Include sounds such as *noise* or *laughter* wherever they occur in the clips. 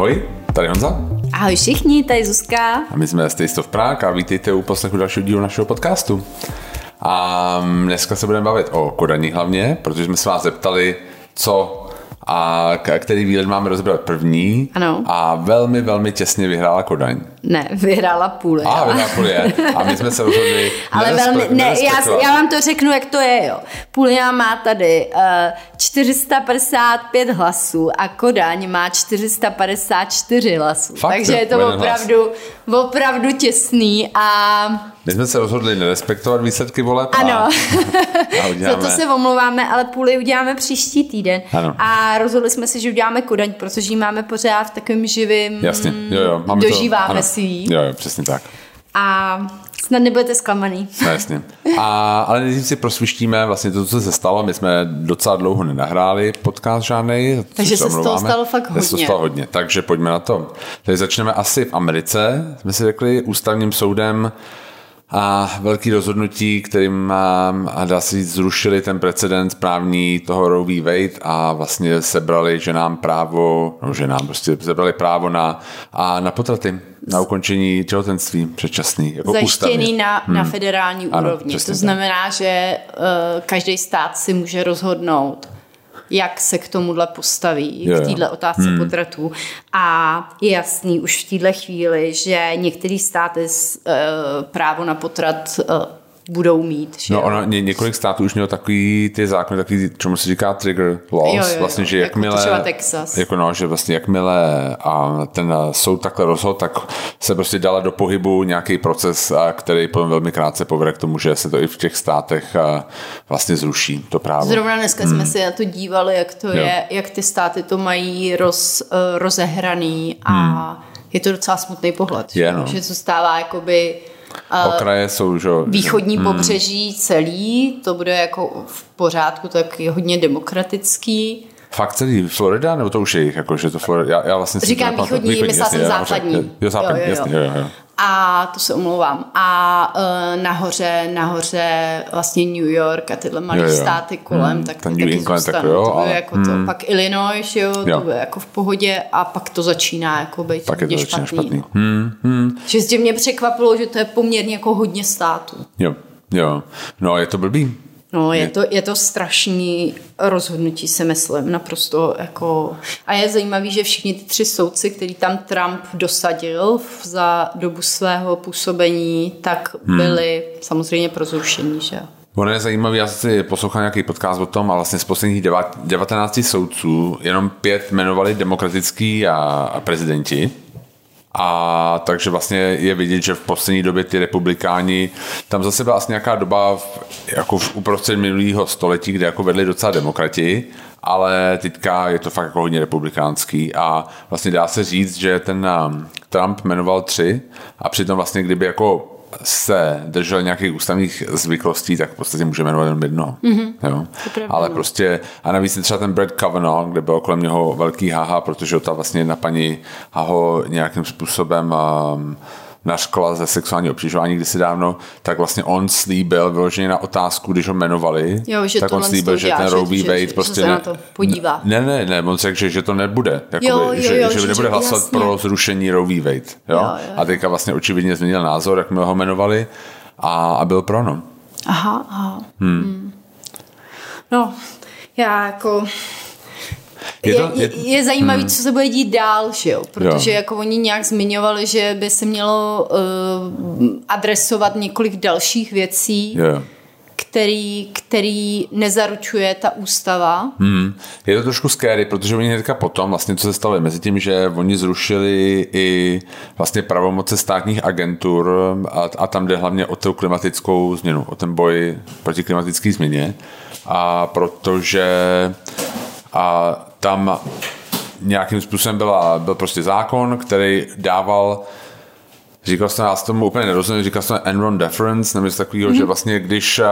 Ahoj, tady Honza. Ahoj všichni, tady Zuzka. A my jsme z Taste of Prague a vítejte u poslechu dalšího dílu našeho podcastu. A dneska se budeme bavit o Kodani hlavně, protože jsme se vás zeptali, co a který výlet máme rozebrat první. Ano. A velmi, velmi těsně vyhrála Kodaň. Ne, vyhrála půl. A vyhrála půl je. A my jsme se rozhodli *laughs* Ale velmi, ne, já, já vám to řeknu, jak to je, jo. Půlina má tady uh, 455 hlasů a Kodaň má 454 hlasů. Fakt, Takže je to opravdu, opravdu těsný a... My jsme se rozhodli nerespektovat výsledky voleb. Ano. A, a *laughs* uděláme... Za to se omlouváme, ale půli uděláme příští týden. Ano. A rozhodli jsme se, že uděláme Kodaň, protože ji máme pořád v takovém živým... Jasně, jo, jo. Máme dožíváme to, si ji. Jo, jo, přesně tak. A snad nebudete zklamaný. No, jasně. A, ale nejdřív si prosvištíme vlastně to, co se stalo. My jsme docela dlouho nenahráli podcast žádnej. Takže se z toho stalo fakt hodně. Se to stalo hodně, takže pojďme na to. Takže začneme asi v Americe. Jsme si řekli ústavním soudem a velký rozhodnutí, kterým a dá se říct, zrušili ten precedent právní toho Roe v. Wade a vlastně sebrali, že nám právo, no že nám prostě sebrali právo na, a na potraty, na ukončení těhotenství předčasný. Jako Zajištěný na, hmm. na federální ano, úrovni. To znamená, tak. že uh, každý stát si může rozhodnout, jak se k tomuhle postaví, yeah. k téhle otázce hmm. potratů. A je jasný už v téhle chvíli, že některé státy uh, právo na potrat uh, budou mít. Že no, ono, ně, několik států už mělo takový ty zákony, takový, čemu se říká trigger laws, jo, jo, jo. vlastně, že jako jakmile, jako Texas. jako no, že vlastně jakmile a ten soud takhle rozhodl, tak se prostě dala do pohybu nějaký proces, který potom velmi krátce povede k tomu, že se to i v těch státech vlastně zruší, to právo. Zrovna dneska hmm. jsme si na to dívali, jak to jo. je, jak ty státy to mají roz, eh, rozehraný a hmm. je to docela smutný pohled, je, no. že to stává jakoby Okraje jsou, že... Východní hmm. pobřeží celý, to bude jako v pořádku, tak je hodně demokratický. Fakt celý Florida, nebo to už je jich, jako, že to Florida, já, já vlastně Říkám východní, východní myslela jsem západní. Jo, západní, jo, jo, jo. jasně, jo, jo. A to se omlouvám. A uh, nahoře, nahoře vlastně New York a tyhle malé státy kolem, hmm, tak New taky England, tak jo, to ale, jako hmm. to. Pak Illinois, jo, jo, to bude jako v pohodě a pak to začíná jako být pak hodně špatný. špatný. No. Hmm, hmm. Že mě překvapilo, že to je poměrně jako hodně států. Jo, jo. No je to blbý. No, je to, je to strašný rozhodnutí, si myslím, naprosto jako... A je zajímavý, že všichni ty tři soudci, který tam Trump dosadil za dobu svého působení, tak hmm. byli hmm. samozřejmě pro zrušení, že Ono je zajímavé, já si poslouchal nějaký podcast o tom a vlastně z posledních 19 soudců jenom pět jmenovali demokratický a, a prezidenti a takže vlastně je vidět, že v poslední době ty republikáni, tam zase byla asi nějaká doba v, jako v uprostřed minulého století, kde jako vedli docela demokrati, ale teďka je to fakt jako hodně republikánský a vlastně dá se říct, že ten um, Trump jmenoval tři a přitom vlastně kdyby jako se držel nějakých ústavních zvyklostí, tak v podstatě můžeme jmenovat jenom jednoho. Mm-hmm. Jo? Ale prostě, a navíc třeba ten Brad Kavanaugh, kde byl kolem něho velký haha, protože ta vlastně na paní ho nějakým způsobem um, naškla ze sexuální obtěžování kdysi dávno, tak vlastně on slíbil vyloženě na otázku, když ho jmenovali, jo, že tak on slíbil, že ten Roe. Wade prostě ne, to podívá. Ne, ne, ne, on řekl, že, že to nebude, jakoby, jo, jo, že, jo, že, že nebude hlasovat jasně. pro zrušení Roe v. Wade. Jo? Jo, jo. A teďka vlastně očividně změnil názor, jak my ho jmenovali a, a byl pro no. Aha, aha. Hmm. Hmm. No, já jako je, to, je, je, je zajímavý, hmm. co se bude dít dál, že jo? protože jo. jako oni nějak zmiňovali, že by se mělo uh, adresovat několik dalších věcí, jo. který, který nezaručuje ta ústava. Hmm. Je to trošku scary, protože oni hnedka potom, vlastně co se stalo mezi tím, že oni zrušili i vlastně pravomoce státních agentur a, a tam jde hlavně o tu klimatickou změnu, o ten boj proti klimatické změně a protože a tam nějakým způsobem byla, byl prostě zákon, který dával Říkal jsem, já tomu úplně nerozumím, říkal jsem Enron Deference, nebo něco takového, mm-hmm. že vlastně když uh,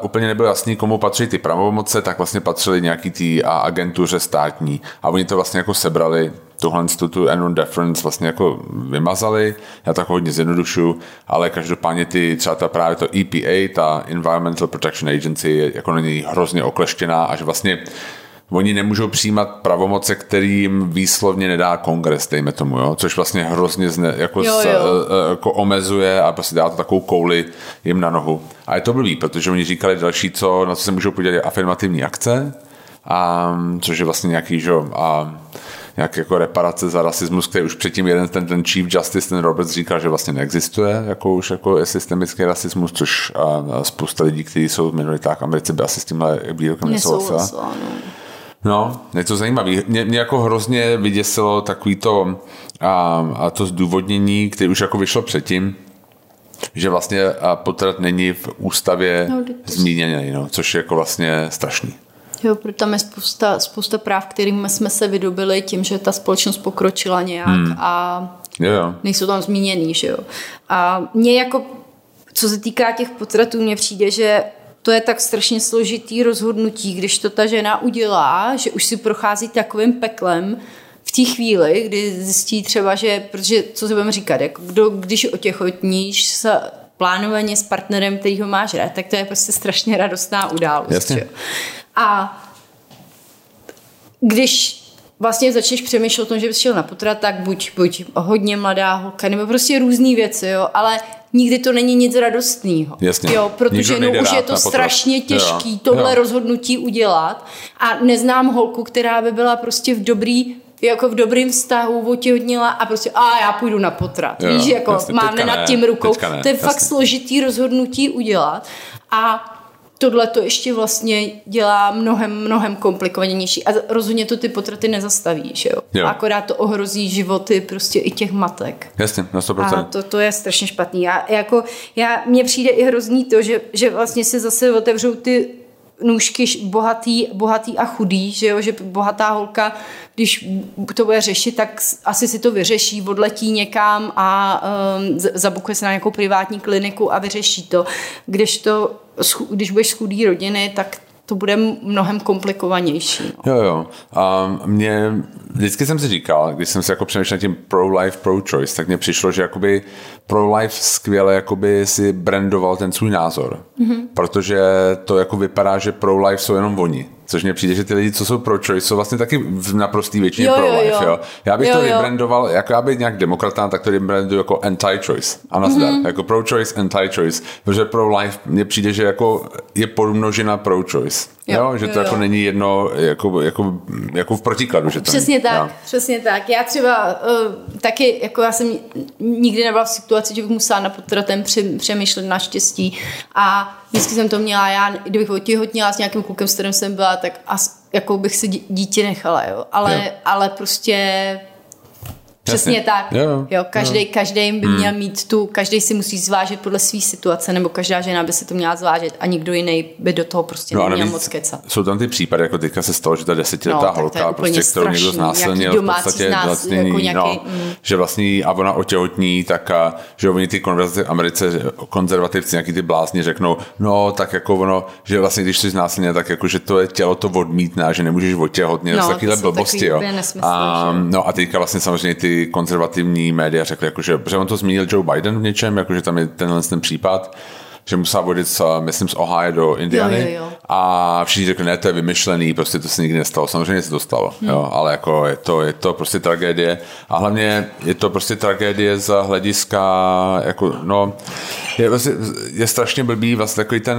úplně nebylo jasný, komu patří ty pravomoce, tak vlastně patřily nějaký ty uh, agentuře státní. A oni to vlastně jako sebrali, tuhle tu Enron Deference vlastně jako vymazali, já tak hodně zjednodušu, ale každopádně ty, třeba ta právě to EPA, ta Environmental Protection Agency, je jako na něj hrozně okleštěná a že vlastně oni nemůžou přijímat pravomoce, kterým výslovně nedá kongres, dejme tomu, jo? což vlastně hrozně zne, jako, jo, jo. S, e, jako omezuje a prostě dá to takovou kouli jim na nohu. A je to blbý, protože oni říkali další, co, na co se můžou podívat, je afirmativní akce, a, což je vlastně nějaký, že, a, nějak jako reparace za rasismus, který už předtím jeden ten, ten Chief Justice, ten Roberts říkal, že vlastně neexistuje jako už jako systemický rasismus, což a, spousta lidí, kteří jsou v minoritách Americe, by asi s tímhle výrokem nesouhlasila. No, je to zajímavé. Mě, mě jako hrozně vyděsilo takový to, a, a to zdůvodnění, které už jako vyšlo předtím, že vlastně potrat není v ústavě no, zmíněný, no, což je jako vlastně strašný. Jo, protože tam je spousta, spousta práv, kterými jsme se vydobili tím, že ta společnost pokročila nějak hmm. a jo. nejsou tam zmíněný, že jo. A mě jako, co se týká těch potratů, mně přijde, že to je tak strašně složitý rozhodnutí, když to ta žena udělá, že už si prochází takovým peklem v té chvíli, kdy zjistí třeba, že, protože co si budeme říkat, jako kdo, když otěhotníš se plánovaně s partnerem, který ho máš rád, tak to je prostě strašně radostná událost. Jasně. Že? A když vlastně začneš přemýšlet o tom, že bys šel na potrat, tak buď, buď hodně mladá holka, nebo prostě různé věci, jo, ale nikdy to není nic radostného. Jo, protože no, už je to strašně těžký jo. tohle jo. rozhodnutí udělat a neznám holku, která by byla prostě v dobrý jako v dobrým vztahu otěhotnila a prostě a já půjdu na potrat. Jo, Víš, jako jasně, máme nad tím rukou. Ne, to je jasně. fakt složitý rozhodnutí udělat a tohle to ještě vlastně dělá mnohem, mnohem komplikovanější. A rozhodně to ty potraty nezastaví, že jo? jo. Akorát to ohrozí životy prostě i těch matek. Jasně, na 100%. A to, to je strašně špatný. Já, jako, já, mně přijde i hrozný to, že, že vlastně se zase otevřou ty nůžky bohatý, bohatý a chudý, že jo, že bohatá holka, když to bude řešit, tak asi si to vyřeší, odletí někam a um, zabukuje se na nějakou privátní kliniku a vyřeší to. Když to, když budeš z chudý rodiny, tak to bude mnohem komplikovanější. No. Jo, jo. A mě, vždycky jsem si říkal, když jsem si jako přemýšlel tím pro-life, pro-choice, tak mně přišlo, že jakoby pro-life skvěle jakoby si brandoval ten svůj názor. Mm-hmm. Protože to jako vypadá, že pro-life jsou jenom oni. Což mně přijde, že ty lidi, co jsou pro choice, jsou vlastně taky v naprostý většině jo, pro life. Jo, jo. Já bych jo, to vybrandoval, jako já bych nějak demokratán, tak to vybranduju jako anti-choice. A nazdar. Mm-hmm. Jako pro choice, anti-choice. Protože pro life mně přijde, že jako je podmnožina pro choice. Jo, jo, že to jo, jako jo. není jedno jako, jako, jako v protikladu. Že to přesně není, tak, jo. přesně tak. Já třeba uh, taky, jako já jsem nikdy nebyla v situaci, že bych musela na potratem přemýšlet naštěstí a vždycky jsem to měla, já, kdybych otěhotněla s nějakým klukem, s kterým jsem byla, tak as, jako bych si dítě nechala, jo. Ale, jo. ale prostě Přesně Jasně. tak. Jo, jo, každý, jo. každý by hmm. měl mít tu, každý si musí zvážit podle své situace, nebo každá žena by si to měla zvážit a nikdo jiný by do toho prostě no, neměl moc kecat. Jsou tam ty případy, jako teďka se stalo, že ta desetiletá no, holka, prostě, kterou někdo znásilnil, v podstatě vlastně, jako nějaký, no, mm. že vlastně a ona otěhotní, tak a, že oni ty konverzace v Americe, konzervativci, nějaký ty blázni řeknou, no tak jako ono, že vlastně když jsi znásilně, tak jako, že to je tělo to odmítná, že nemůžeš otěhotnit, no, takovýhle blbosti, jo. A, no a teďka vlastně samozřejmě ty konzervativní média řekli, jako, že, on to zmínil Joe Biden v něčem, jako, že tam je tenhle ten případ, že musel vodit, myslím, z Ohio do Indiany jo, jo, jo. a všichni řekli, ne, to je vymyšlený, prostě to se nikdy nestalo. Samozřejmě se to stalo, hmm. jo, ale jako je to, je to prostě tragédie a hlavně je to prostě tragédie z hlediska, jako, no, je, je strašně blbý vlastně takový ten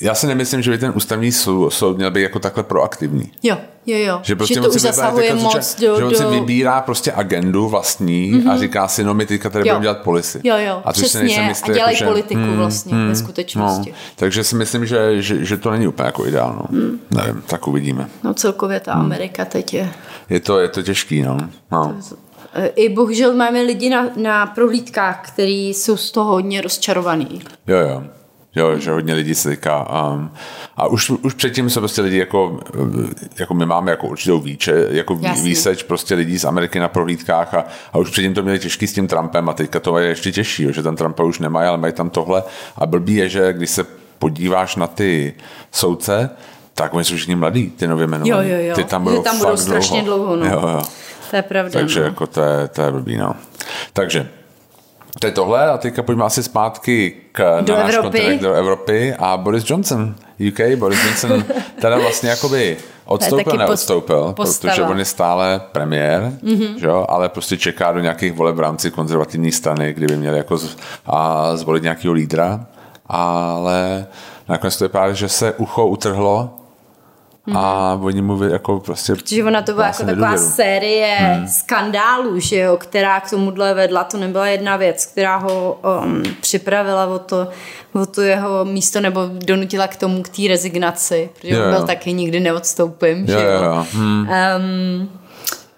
já si nemyslím, že by ten ústavní soud, soud měl být jako takhle proaktivní. Jo, jo, jo. Že, prostě že to už zasahuje moc do, Že on do... si vybírá prostě agendu vlastní mm-hmm. a mhm. říká si, no my teďka tady budeme dělat policy. Jo, jo, a přesně. Nejsem jistý, a dělají jako, politiku hmm, vlastně hmm, ve skutečnosti. No, takže si myslím, že, že, že to není úplně jako ideálno. Hmm. Nevím, tak uvidíme. No celkově ta hmm. Amerika teď je... Je to, je to těžký, no. no. I bohužel máme lidi na, na prohlídkách, kteří jsou z toho hodně rozčarovaní. Jo, jo. Jo, že hodně lidí se říká. Um, a už, už předtím se prostě lidi jako, jako my máme jako určitou výče, jako Jasný. výseč prostě lidí z Ameriky na prohlídkách a, a už předtím to měli těžký s tím Trumpem a teďka to je ještě těžší, jo, že ten Trumpa už nemají, ale mají tam tohle a blbý je, že když se podíváš na ty soudce, tak oni jsou všichni mladí, ty nově jmenovaní. Jo, jo, jo. Ty tam budou, tam budou strašně dlouho. dlouho no. jo, jo. To je pravda. Takže no. jako to je, to je blbý, no. Takže To je tohle a teďka pojďme asi zpátky k, do na náš Evropy. kontinent do Evropy a Boris Johnson, UK, Boris Johnson *laughs* teda vlastně jakoby odstoupil, neodstoupil, postava. protože on je stále premiér, mm-hmm. že jo, ale prostě čeká do nějakých voleb v rámci konzervativní strany, kdyby měl jako z, a zvolit nějakého lídra, ale nakonec to vypadá, že se ucho utrhlo a oni mu jako prostě... Protože ona to byla jako taková série hmm. skandálů, že jo, která k tomuhle vedla. To nebyla jedna věc, která ho um, připravila o to, o to jeho místo nebo donutila k tomu, k té rezignaci. Protože jo, on byl jo. taky nikdy neodstoupím, jo, že jo. jo. Hmm. Um,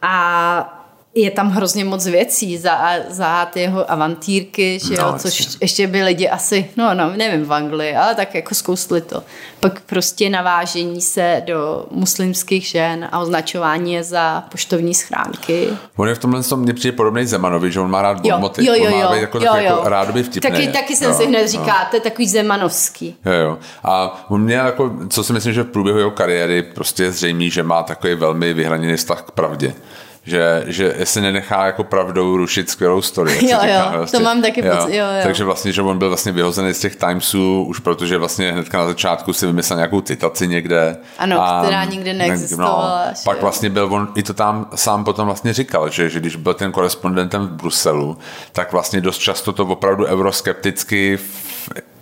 a je tam hrozně moc věcí za, za ty jeho avantýrky, že jo, no, což jasně. ještě by lidi asi, no, no, nevím v Anglii, ale tak jako zkousli to. Pak prostě navážení se do muslimských žen a označování je za poštovní schránky. On je v tomhle tom mě přijde podobný Zemanovi, že on má rád bonmoty. Jo, jo, jo, on má jako, jo, jo. jako rádoby vtipný. Taky, taky jsem jo, si hned říká, jo. to je takový Zemanovský. Jo, jo. A on mě jako, co si myslím, že v průběhu jeho kariéry prostě je zřejmý, že má takový velmi vyhraněný vztah k pravdě že, že se nenechá jako pravdou rušit skvělou story. Jo, říká, jo, vlastně. to mám taky pocit, jo, jo. Takže vlastně, že on byl vlastně vyhozený z těch Timesů, už protože vlastně hnedka na začátku si vymyslel nějakou citaci někde. Ano, a, která nikdy neexistovala. No, pak vlastně byl, on i to tam sám potom vlastně říkal, že, že když byl ten korespondentem v Bruselu, tak vlastně dost často to opravdu euroskepticky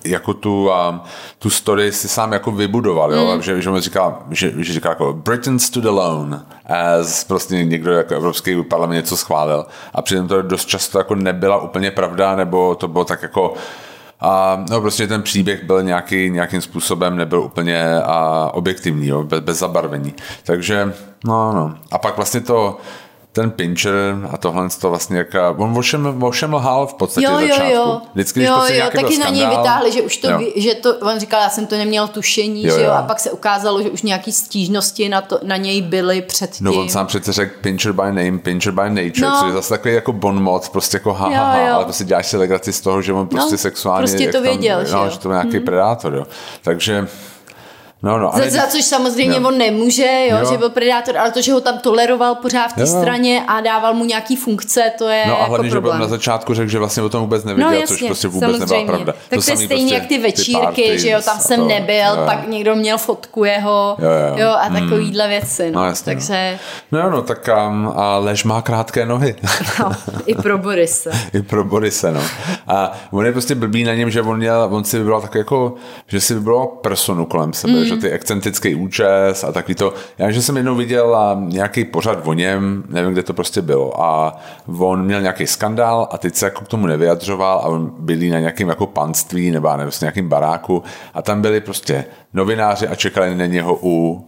jako tu, um, tu story si sám jako vybudoval, jo? Mm. Že, že on říká, že, že říká jako Britain stood alone as prostě někdo jako Evropský parlament něco schválil a přitom to dost často jako nebyla úplně pravda, nebo to bylo tak jako a no prostě ten příběh byl nějaký, nějakým způsobem, nebyl úplně a, objektivní, jo, bez, bez zabarvení. Takže, no, no. A pak vlastně to, ten Pincher a tohle to vlastně jak, on ovšem, ovšem lhal v podstatě jo, začátku. Jo, jo. Vždycky, jo, prostě jo, taky na něj vytáhli, že už to, jo. že to, on říkal, já jsem to neměl tušení, jo, že jo, a pak se ukázalo, že už nějaký stížnosti na, to, na něj byly předtím. No on sám přece řekl Pincher by name, Pincher by nature, no. což je zase takový jako bon mod, prostě jako ha, ha, ha, ale prostě děláš si legraci z toho, že on prostě no, sexuálně... Prostě to věděl, tam, že no, že to byl nějaký hmm. predátor, jo. Takže No, no, za, za což samozřejmě jo. on nemůže, jo, jo. že byl predátor, ale to, že ho tam toleroval pořád v té straně a dával mu nějaký funkce, to je No a jako hlavně, problém. že na začátku řekl, že vlastně o tom vůbec nevěděl, no, jasně, což prostě vůbec samozřejmě. nebyla pravda. Tak to, to je stejně prostě jak ty večírky, ty že jo, tam jsem to, nebyl, jo. pak někdo měl fotku jeho, jo, jo. jo a hmm. takovýhle hmm. věci, no. no jasně, takže... No, no, tak um, a lež má krátké nohy. *laughs* no, i pro Borise. *laughs* I pro Borise, no. A on je prostě blbý na něm, že on, měl, on si vybral tak jako, že si vybral personu kolem sebe, mm. Že ty excentrické nějaký účes a takový to. Já že jsem jednou viděl nějaký pořad o něm, nevím, kde to prostě bylo a on měl nějaký skandál a teď se jako k tomu nevyjadřoval a on byli na nějakém jako panství nebo nevím, nějakým baráku a tam byli prostě novináři a čekali na něho u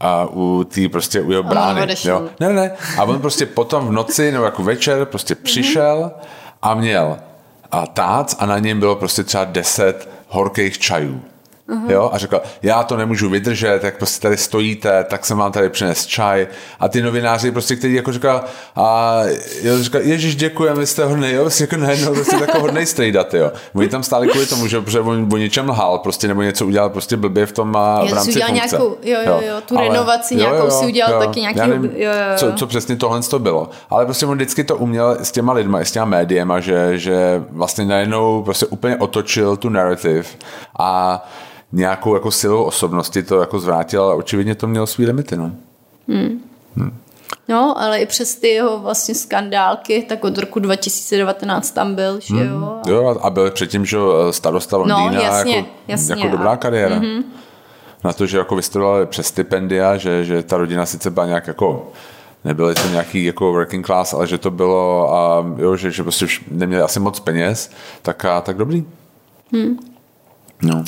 a u tý prostě u jeho brány. jo. Ne, ne, a on prostě potom v noci nebo jako večer prostě přišel a měl a tác a na něm bylo prostě třeba deset horkých čajů. Uh-huh. Jo, a řekl, já to nemůžu vydržet, jak prostě tady stojíte, tak jsem vám tady přines čaj. A ty novináři prostě, kteří jako říkal, a jo, říkal, ježiš, děkujeme, vy jste hodný, jo, prostě jako najednou prostě jako hodnej strejdat, jo. Oni tam stáli kvůli tomu, že protože on o něčem lhal, prostě, nebo něco udělal prostě blbě v tom a v rámci udělal funkce. nějakou, jo, jo, jo, tu Ale, renovaci jo, nějakou jo, si udělal jo, taky nějaký, nevím, jo, jo, jo. Co, co, přesně tohle to bylo. Ale prostě on vždycky to uměl s těma lidma, s těma médiema, že, že vlastně najednou prostě úplně otočil tu narrative a nějakou jako silou osobnosti to jako zvrátil, ale očividně to mělo svý limity, no. Hmm. Hmm. No, ale i přes ty jeho vlastně skandálky, tak od roku 2019 tam byl, že hmm. jo? Jo, a byl předtím, že starosta Londýna, no, jasně, jako, jasně, jako dobrá kariéra. Mm-hmm. Na to, že jako vystudoval přes stipendia, že, že ta rodina sice byla nějak jako nebyly to nějaký jako working class, ale že to bylo a jo, že, že prostě neměli asi moc peněz, tak, a, tak dobrý. Hmm. No.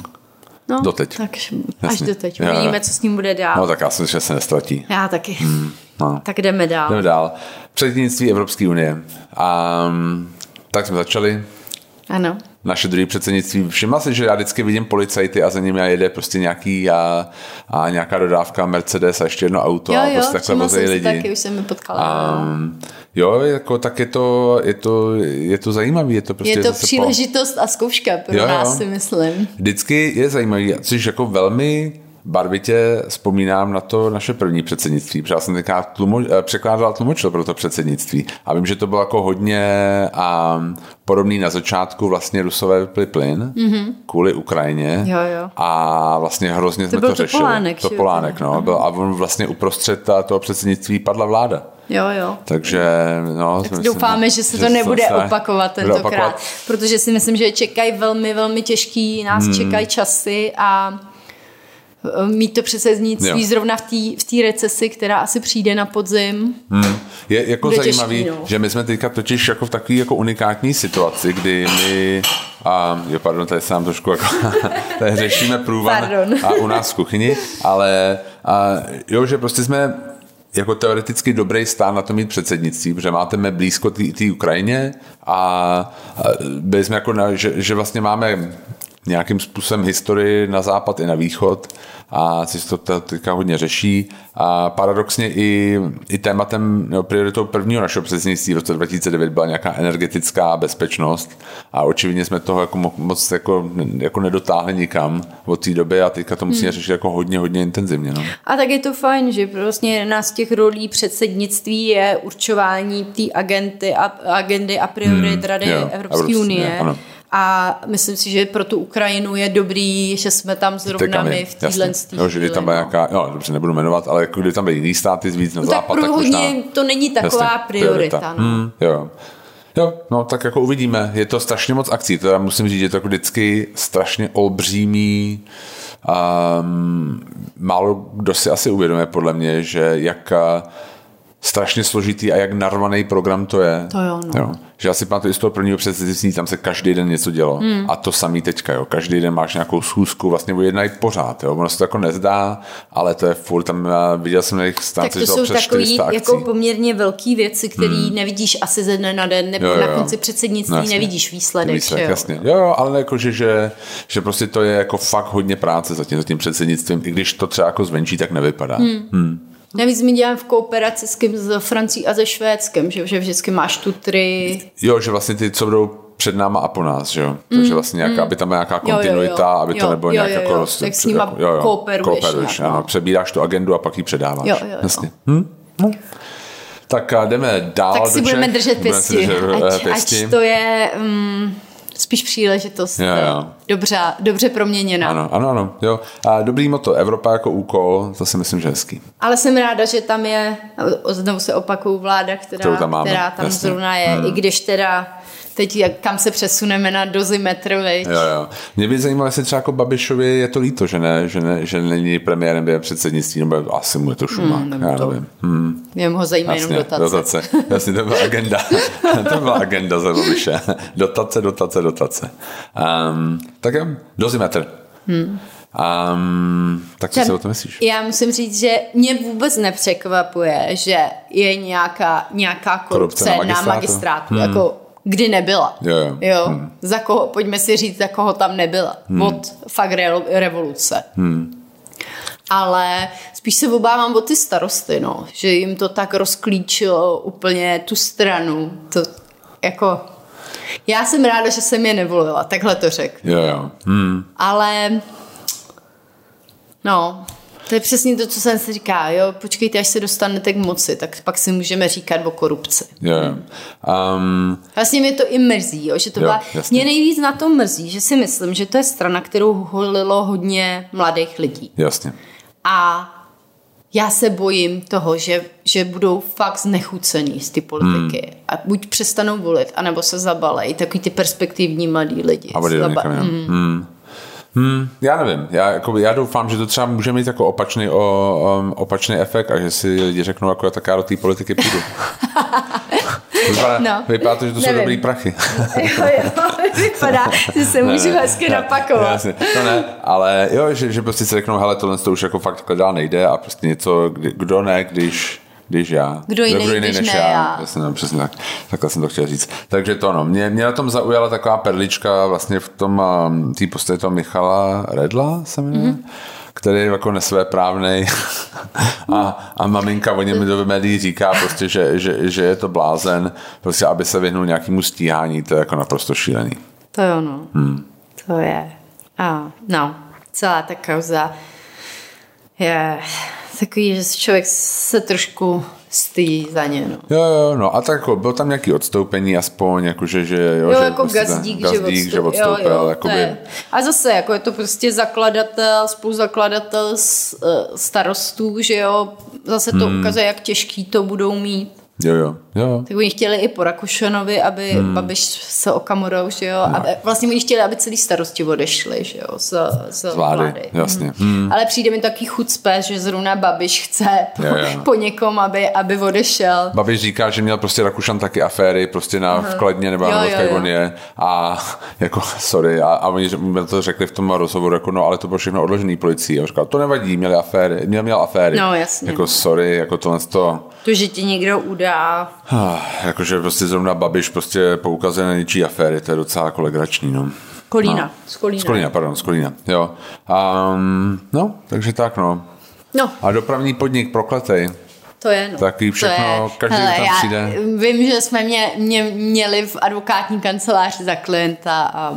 No, doteď. Tak až doteď. Uvidíme, co s ním bude dál. No tak já si myslím, že se nestratí. Já taky. Hmm, no. Tak jdeme dál. Jdeme dál. Předsednictví Evropské unie. Um, tak jsme začali. Ano. Naše druhé předsednictví. Všimla si, že já vždycky vidím policajty a za nimi jede prostě nějaký a, a nějaká dodávka Mercedes a ještě jedno auto jo, a prostě takhle vozejí lidi. taky, už jsem mi potkala. Um, jo, jako tak je to, je to, je to zajímavý. Je to, prostě je to příležitost po... a zkouška pro jo, nás, jo. si myslím. Vždycky je zajímavý, což jako velmi barvitě vzpomínám na to naše první předsednictví, protože já jsem teďka tlumo, eh, překládal tlumočil pro to předsednictví a vím, že to bylo jako hodně a, podobný na začátku, vlastně Rusové vypli plyn mm-hmm. kvůli Ukrajině jo, jo. a vlastně hrozně to jsme to řešili. Topolánek, Topolánek, no, byl, a on vlastně uprostřed toho předsednictví padla vláda. Jo, jo. Takže no, tak doufáme, že se to nebude se opakovat tentokrát, opakovat. protože si myslím, že čekají velmi, velmi těžký, nás hmm. čekají časy a mít to předsednictví jo. zrovna v té v recesi, která asi přijde na podzim. Hmm. Je jako zajímavý, těžký, no. že my jsme teďka totiž jako v takové jako unikátní situaci, kdy my a jo, pardon, tady se nám trošku jako, *laughs* tady řešíme průvan a u nás v kuchyni, ale a, jo, že prostě jsme jako teoreticky dobrý stát na to mít předsednictví, protože máte blízko té Ukrajině a, a byli jsme jako, na, že, že vlastně máme nějakým způsobem historii na západ i na východ a se to teďka hodně řeší. A paradoxně i, i tématem, nebo prioritou prvního našeho předsednictví v roce 2009 byla nějaká energetická bezpečnost a očividně jsme toho jako moc jako, jako nedotáhli nikam od té doby a teďka to musíme hmm. řešit jako hodně, hodně intenzivně. No. A tak je to fajn, že vlastně jedna z těch rolí předsednictví je určování té agendy a, agendy a priorit hmm, Rady Evropské unie. Ano a myslím si, že pro tu Ukrajinu je dobrý, že jsme tam zrovna my v téhle jo, že tam byla nějaká, jo, dobře, nebudu jmenovat, ale jako kdy tam byly jiný státy víc na no, západ, tak, pro tak možná, to není taková jasně, priorita. priorita. No. Hmm, jo. Jo, no tak jako uvidíme. Je to strašně moc akcí. To já musím říct, že to jako vždycky strašně olbřímý. Um, málo kdo si asi uvědomuje podle mě, že jak strašně složitý a jak narvaný program to je. To jo, no. jo. Že já si pamatuju z toho prvního předsednictví, tam se každý den něco dělo. Hmm. A to samý teďka, jo. Každý den máš nějakou schůzku, vlastně jednají pořád, jo. Ono se to jako nezdá, ale to je furt, tam viděl jsem na jejich stánci, tak to jsou takový jako poměrně velký věci, které hmm. nevidíš asi ze dne na den, nebo jo, jo. na konci předsednictví no, nevidíš výsledek. Výsledek, jo? jasně. Jo, jo, ale jako, že, že, že, prostě to je jako fakt hodně práce za tím, za tím předsednictvím, i když to třeba jako zvenčí, tak nevypadá. Hmm. Hmm. Navíc my děláme v kooperaci s, kým, s Francí a se Švédskem, že, že vždycky máš tu tři... Jo, že vlastně ty, co budou před náma a po nás, že jo? Takže mm, vlastně nějaká, mm. aby tam byla nějaká kontinuita, jo, jo, jo. aby to jo, nebylo jo, nějak jo, jako... Jo. Tak s nima jako, jo, jo, kooperuješ. kooperuješ ano, přebíráš tu agendu a pak ji předáváš. Jo, jo, jo. Jasně. Hm? No. Tak jdeme dál Tak si budeme držet pěsti, ať, ať to je... Um, spíš příležitost jo, jo. Dobře, dobře proměněna. Ano, ano, ano. Jo. A dobrý moto, Evropa jako úkol, to si myslím, že hezký. Ale jsem ráda, že tam je, znovu se opakuju, vláda, která, tam, máme. která tam Jasně. zrovna je, hmm. i když teda teď jak, kam se přesuneme na dozimetr, veď. Jo, jo. Mě by zajímalo, jestli třeba jako Babišovi je to líto, že, ne, že, ne, že není premiérem během předsednictví, nebo asi mu je to šumák, hmm, já to, nevím. Hmm. Mě ho zajímá jenom dotace. dotace. Jasně, to byla agenda. *laughs* to byla agenda za Babiše. Dotace, dotace, dotace. Um, tak jo, dozimetr. Hmm. Um, tak co si o to myslíš? Já musím říct, že mě vůbec nepřekvapuje, že je nějaká, nějaká korupce, korupce na magistrátu. Na magistrátu. Hmm. Jako kdy nebyla. Jo, jo. jo? Hmm. Za koho, pojďme si říct, za koho tam nebyla. Hmm. Od fakt re, revoluce. Hmm. Ale spíš se obávám o ty starosty, no, že jim to tak rozklíčilo úplně tu stranu. To jako... Já jsem ráda, že jsem je nevolila, takhle to řeknu. Jo, jo. Hmm. Ale no, to je přesně to, co jsem si říká, jo, počkejte, až se dostanete k moci, tak pak si můžeme říkat o korupci. Yeah. Um, vlastně mě to i mrzí, jo, že to jo, byla, jasně. mě nejvíc na tom mrzí, že si myslím, že to je strana, kterou holilo hodně mladých lidí. Jasně. A já se bojím toho, že, že budou fakt znechucení z ty politiky. Hmm. A buď přestanou volit, anebo se zabalejí takový ty perspektivní mladí lidi. A bude Zaba-. Hmm. Hmm, já nevím. Já, jako, já doufám, že to třeba může mít jako opačný, o, um, opačný efekt a že si lidi řeknou, jako tak já do té politiky půjdu. *laughs* Vypadá, no, vypadá to, že to nevím. jsou dobrý prachy. *laughs* jo, jo, vypadá, že se můžu ne, hezky ne, napakovat. Jasně, to ne, ale jo, že, že prostě si řeknou, hele, tohle to už jako fakt dál nejde a prostě něco, kdo ne, když když já. Kdo jiný, Kdo jiný když než ne já. já. Jasně, no, přesně tak. Takhle jsem to chtěl říct. Takže to no, mě, mě na tom zaujala taková perlička vlastně v tom um, té postavě toho Michala Redla se jmenuje. Mm-hmm který je jako nesvéprávnej *laughs* a, a maminka o něm do médií říká prostě, že, že, že, je to blázen, prostě aby se vyhnul nějakému stíhání, to je jako naprosto šílený. To je ono. Hmm. To je. A, no, celá ta kauza je takový, že člověk se trošku stydí za ně. No. Jo, jo, no a tak jako, byl tam nějaký odstoupení aspoň, jakože, že jo, jo že jako prostě gazdík, gazdík, že, odstup, že odstoupil. Jo, jo, jakoby... A zase, jako je to prostě zakladatel, spoluzakladatel eh, starostů, že jo, zase to hmm. ukazuje, jak těžký to budou mít. Jo, jo, jo. Tak oni chtěli i po Rakušanovi, aby hmm. Babiš se Okamurou, že jo, no. aby, vlastně oni chtěli, aby celý starosti odešli, že jo, z, z, z vlády. vlády. Jasně. Hmm. Hmm. Ale přijde mi taky chucpe, že zrovna Babiš chce po, jo, jo. *laughs* po někom, aby, aby odešel. Babiš říká, že měl prostě Rakušan taky aféry, prostě na uh-huh. vkladně nebo jak on je a jako, *laughs* sorry, a, a oni to řekli v tom rozhovoru, jako no, ale to bylo všechno odložený policií. A říkal, to nevadí, měli aféry, měl, měl aféry. No, jasně. Jako sorry, jako tohle to... To, že ti někdo udá Jakože prostě zrovna Babiš prostě poukazuje na něčí aféry, to je docela jako legrační, no. Kolína. No. Z Kolína. Z Kolína, pardon, z Kolína, jo. Um, no, takže tak, no. No. A dopravní podnik prokletej. To je, no. Taky všechno, je. každý Hele, tam přijde. Vím, že jsme mě, mě měli v advokátní kanceláři za klienta a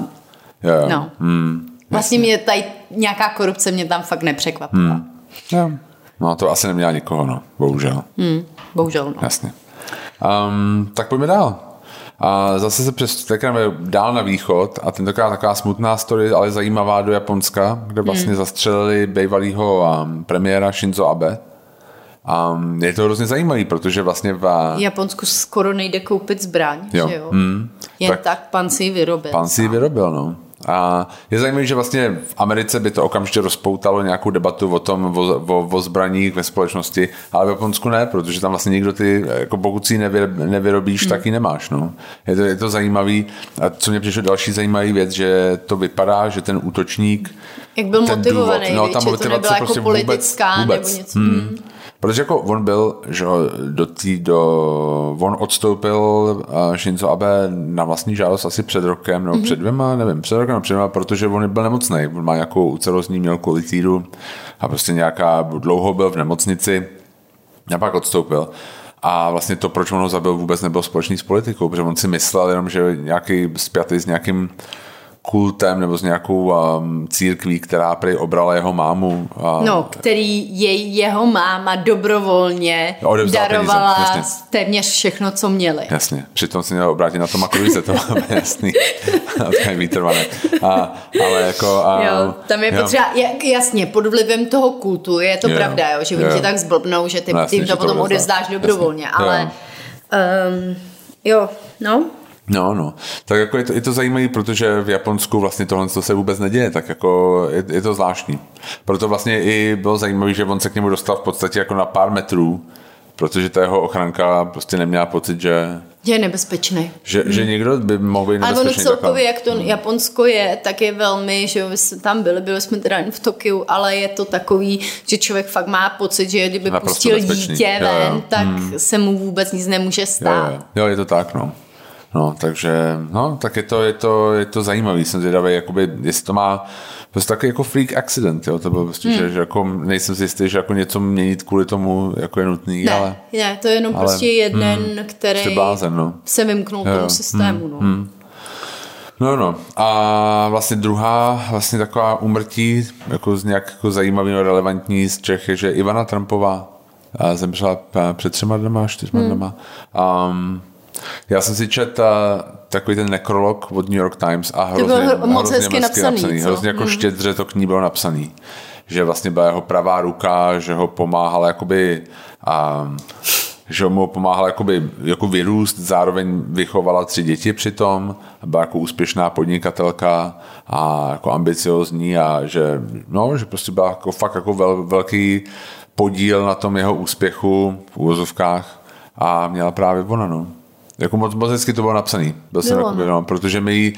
jo, jo. no. Hmm, vlastně mě tady nějaká korupce mě tam fakt nepřekvapila. Hmm. Jo. No to asi neměla nikoho, no, bohužel. Hmm, bohužel, no. Jasně. Um, tak pojďme dál. A zase se přestěkneme dál na východ a tentokrát taková smutná story, ale zajímavá do Japonska, kde vlastně hmm. zastřelili bývalého um, premiéra Shinzo Abe. Um, je to hrozně zajímavý, protože vlastně v Japonsku skoro nejde koupit zbraň, jo. že jo? Hmm. Jen tak, tak pan si ji vyrobil. Pan si ji vyrobil, no. A je zajímavé, že vlastně v Americe by to okamžitě rozpoutalo nějakou debatu o tom, o, o, o zbraních ve společnosti, ale v Japonsku ne, protože tam vlastně nikdo ty, jako pokud si ji nevyrobíš, hmm. tak ji nemáš. No. Je, to, je to zajímavý. A co mě přišlo další zajímavý věc, že to vypadá, že ten útočník jak byl motivovaný, důvod, no, tam to nebyla jako prostě politická vůbec, vůbec. nebo něco. Hmm. Protože jako on byl, že do tý, do, on odstoupil uh, Shinzo Abe na vlastní žádost asi před rokem, nebo mm-hmm. před dvěma, nevím, před rokem, před dvěma, protože on byl nemocný. On má nějakou ucelozní měl kolitíru a prostě nějaká, dlouho byl v nemocnici a pak odstoupil. A vlastně to, proč on ho zabil, vůbec nebyl společný s politikou, protože on si myslel jenom, že nějaký spjatý s nějakým kultem nebo s nějakou um, církví, která prý obrala jeho mámu. Uh, no, který jej jeho máma dobrovolně darovala peníze, téměř všechno, co měli. Jasně, přitom se měl obrátit na Toma Cruise, to máme *laughs* jasný. to je výtrvané. A, ale jako... A, jo, tam je jo. potřeba, jasně, pod vlivem toho kultu je to jo, pravda, jo, že oni tě tak zblbnou, že ty, no, jasně, tím to potom odezdáš dobrovolně, jasně. ale... Um, jo, no, No, no. Tak jako je to, je to zajímavé, protože v Japonsku vlastně tohle se vůbec neděje, tak jako je, je to zvláštní. Proto vlastně i bylo zajímavé, že on se k němu dostal v podstatě jako na pár metrů, protože ta jeho ochranka prostě neměla pocit, že je nebezpečný. Že, hmm. že někdo by mohl být nebezpečný. Ale ono celkově, jak to hmm. Japonsko je, tak je velmi, že my jsme tam byli, byli jsme teda jen v Tokiu, ale je to takový, že člověk fakt má pocit, že kdyby Naprosto pustil bezpečný. dítě ven, jo, jo. tak hmm. se mu vůbec nic nemůže stát. Jo, jo. jo je to tak, no. No, takže, no, tak je to, je to, je to zajímavý, jsem zvědavý, jakoby, jestli to má prostě takový jako freak accident, jo, to bylo prostě, hmm. že, že, jako nejsem si jistý, že jako něco měnit kvůli tomu jako je nutný, ne, ale... Ne, to je jenom ale, prostě jeden, hmm, který blázen, no. se vymknul jo, tomu systému, hmm, no. Hmm. No, no. A vlastně druhá, vlastně taková umrtí, jako z nějak jako zajímavý, relevantní z Čech je, že Ivana Trumpová zemřela před třema dnama, čtyřma hmm. dnama. Um, já jsem si četl takový ten nekrolog od New York Times a hrozně, to bylo moc hrozně hezky napsaný, napsaný hrozně jako hmm. štědře to k ní bylo napsaný. Že vlastně byla jeho pravá ruka, že ho pomáhala jakoby a, že mu pomáhala jakoby, jako vyrůst, zároveň vychovala tři děti přitom, byla jako úspěšná podnikatelka a jako ambiciozní a že, no, že prostě byla jako fakt jako vel, velký podíl na tom jeho úspěchu v úvozovkách a měla právě ona, no. Jako moc, moc hezky to bylo napsaný. Byl jsem jako, no, protože my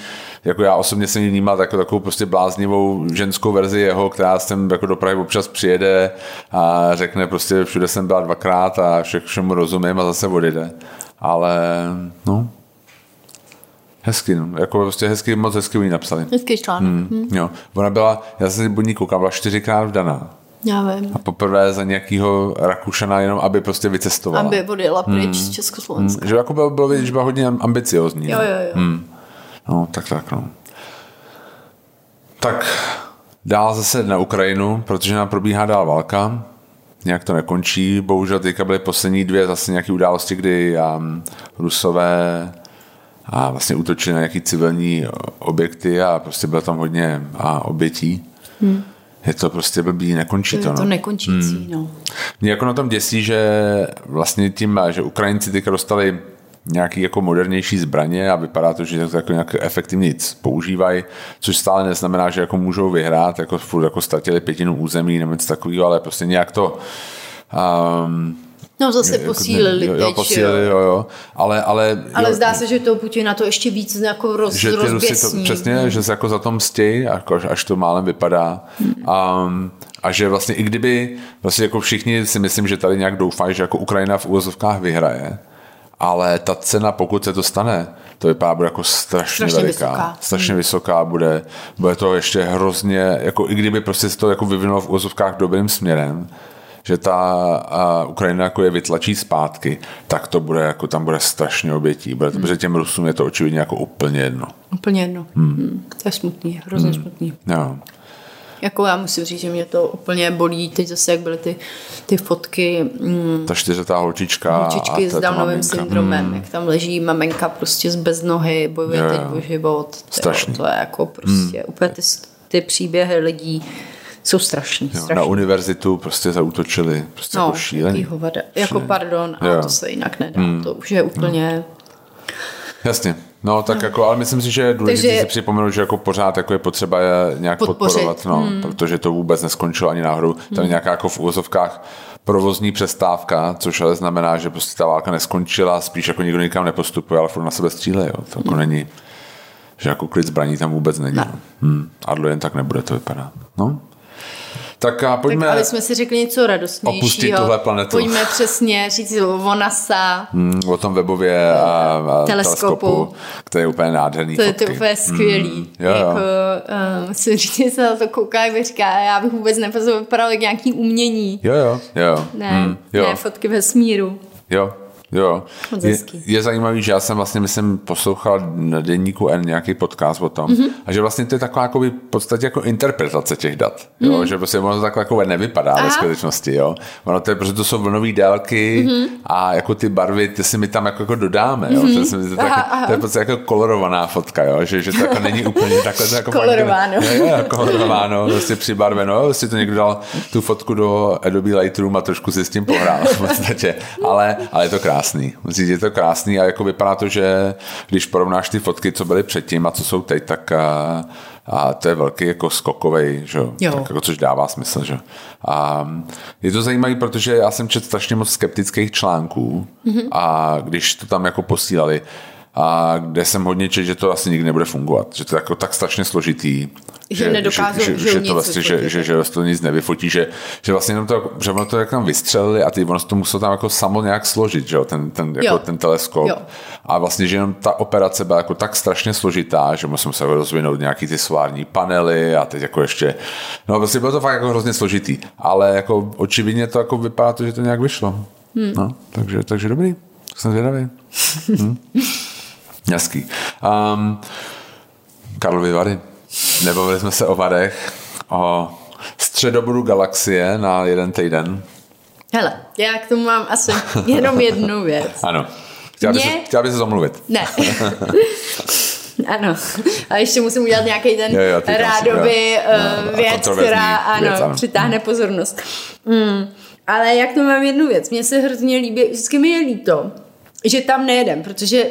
jako já osobně jsem vnímal jako takovou prostě bláznivou ženskou verzi jeho, která sem jako do Prahy občas přijede a řekne prostě všude jsem byla dvakrát a vše, všemu rozumím a zase odjede. Ale no, Hezky, no. jako prostě hezky, moc hezky u ní napsali. Hezký článek. Hmm, hmm. Jo. Ona byla, já jsem si budní koukal, byla čtyřikrát vdaná. Já vím. A poprvé za nějakého Rakušana jenom, aby prostě vycestovala. Aby odjela pryč hmm. z Československa. Hmm. Že jako bylo, bylo vidět, že byla hodně ambiciozní. Jo, jo, jo. Hmm. No, tak tak, no. Tak dál zase na Ukrajinu, protože nám probíhá dál válka. Nějak to nekončí. Bohužel teďka byly poslední dvě zase nějaké události, kdy um, Rusové a vlastně útočili na nějaké civilní objekty a prostě bylo tam hodně a obětí. Hmm. Je to prostě blbý, nekončí to. Je to no. nekončící, hmm. no. Mě jako na tom děsí, že vlastně tím, že Ukrajinci teďka dostali nějaký jako modernější zbraně a vypadá to, že to jako nějak efektivně používají, což stále neznamená, že jako můžou vyhrát, jako furt jako ztratili pětinu území nebo něco takového, ale prostě nějak to um, No zase jako, posílili jo, jo, posílili, jo, jo. Ale, ale, ale jo, zdá se, že to Putina to ještě víc jako roz, že ty Rusy to, Přesně, hmm. že se jako za tom stějí, jako, až to málem vypadá. Hmm. Um, a že vlastně i kdyby, vlastně jako všichni si myslím, že tady nějak doufají, že jako Ukrajina v úvozovkách vyhraje, ale ta cena, pokud se to stane, to vypadá bude jako strašně, strašně veliká. Vysoká. Strašně hmm. vysoká bude, bude to ještě hrozně, jako i kdyby prostě se to jako vyvinulo v úvozovkách dobrým směrem, že ta Ukrajina jako je vytlačí zpátky, tak to bude, jako tam bude strašně obětí. Bude to, hmm. protože těm Rusům je to očividně jako úplně jedno. Úplně jedno. Hmm. Hmm. To je smutný, hrozně hmm. smutný. Jo. Jako já musím říct, že mě to úplně bolí. Teď zase, jak byly ty, ty fotky. Mm, ta čtyřetá holčička. Holčičky s Downovým syndromem, mm. jak tam leží maminka prostě z bez nohy, bojuje jo, teď o život. Strašný. To je jako prostě mm. úplně ty, ty příběhy lidí jsou strašní. Jo, Na univerzitu prostě zautočili, prostě no, jako šílený. Hovada. Jako pardon, ale to se jinak nedá. Mm. To už je úplně... Mm. Jasně. No, tak no. jako, ale myslím si, že je důležité Takže... si připomenout, že jako pořád jako je potřeba je nějak Podpořit. podporovat, no, hmm. protože to vůbec neskončilo ani náhodou. Hmm. Tam je nějaká jako v úvozovkách provozní přestávka, což ale znamená, že prostě ta válka neskončila, spíš jako nikdo nikam nepostupuje, ale furt na sebe stříle, jo. To jako hmm. není, že jako klid zbraní tam vůbec není. Ne. No. Hmm. A jen tak nebude to vypadat. No, tak a pojďme... Tak aby jsme si řekli něco radostnějšího. Opustit tuhle planetu. Pojďme přesně říct o NASA. Hmm, o tom webově a, a teleskopu, teleskopu, který je úplně nádherný To je to úplně skvělý. Hmm, jo, jo. Jako, uh, musím říct, se na to kouká, jak říká, já bych vůbec nepoznal, vypadal jak nějaký umění. Jo, jo, jo. Ne, hmm, jo. ne fotky ve smíru. Jo, Jo. Je, je zajímavý, že já jsem vlastně, myslím, poslouchal na denníku N nějaký podcast o tom mm-hmm. a že vlastně to je taková jako v podstatě jako interpretace těch dat. Jo? Mm-hmm. Že prostě ono to takhle jako nevypadá Aha. ve skutečnosti. Jo? Ono to je, protože to jsou vlnové délky mm-hmm. a jako ty barvy, ty si my tam jako, jako dodáme. Jo? Mm-hmm. To, je, to, aha, aha. to je prostě jako kolorovaná fotka, jo? Že, že to jako není úplně *laughs* takhle. To jako kolorováno. Fakt, jo, jo, kolorováno, prostě přibarveno. Prostě to někdo dal tu fotku do Adobe Lightroom a trošku si s tím pohrál v podstatě. Ale, ale je to krásné krásný. Musím je to krásný a jako vypadá to, že když porovnáš ty fotky, co byly předtím a co jsou teď, tak a, a to je velký jako skokovej, že? Jo. Tak jako, což dává smysl. Že? A je to zajímavé, protože já jsem četl strašně moc skeptických článků mm-hmm. a když to tam jako posílali, a kde jsem hodně četl, že to asi nikdy nebude fungovat, že to je jako tak strašně složitý, že, že nedokážou, že, že, že, to vlastně, že, že, že, to nic nevyfotí, že, že vlastně jenom to, že ono to jak tam vystřelili a ty ono to muselo tam jako samo nějak složit, že jo, ten, ten, jako ten teleskop. Jo. A vlastně, že jenom ta operace byla jako tak strašně složitá, že musím se rozvinout nějaký ty solární panely a teď jako ještě, no vlastně bylo to fakt jako hrozně složitý, ale jako očividně to jako vypadá to, že to nějak vyšlo. Hmm. No, takže, takže dobrý, jsem zvědavý. Hm. *laughs* Hezký. Um, Karlovy Vary. Nebavili jsme se o Varech, o středobodu galaxie na jeden týden. Hele, já k tomu mám asi jenom jednu věc. ano. Chtěla, Mě... by se, chtěla by se zamluvit. Ne. *laughs* Ano, a ještě musím udělat nějaký ten jo, jo, rádoby jo. Uh, věc, která ano, věc, ano. přitáhne pozornost. Mm. Ale jak to mám jednu věc, mně se hrozně líbí, vždycky mi je líto, že tam nejedem, protože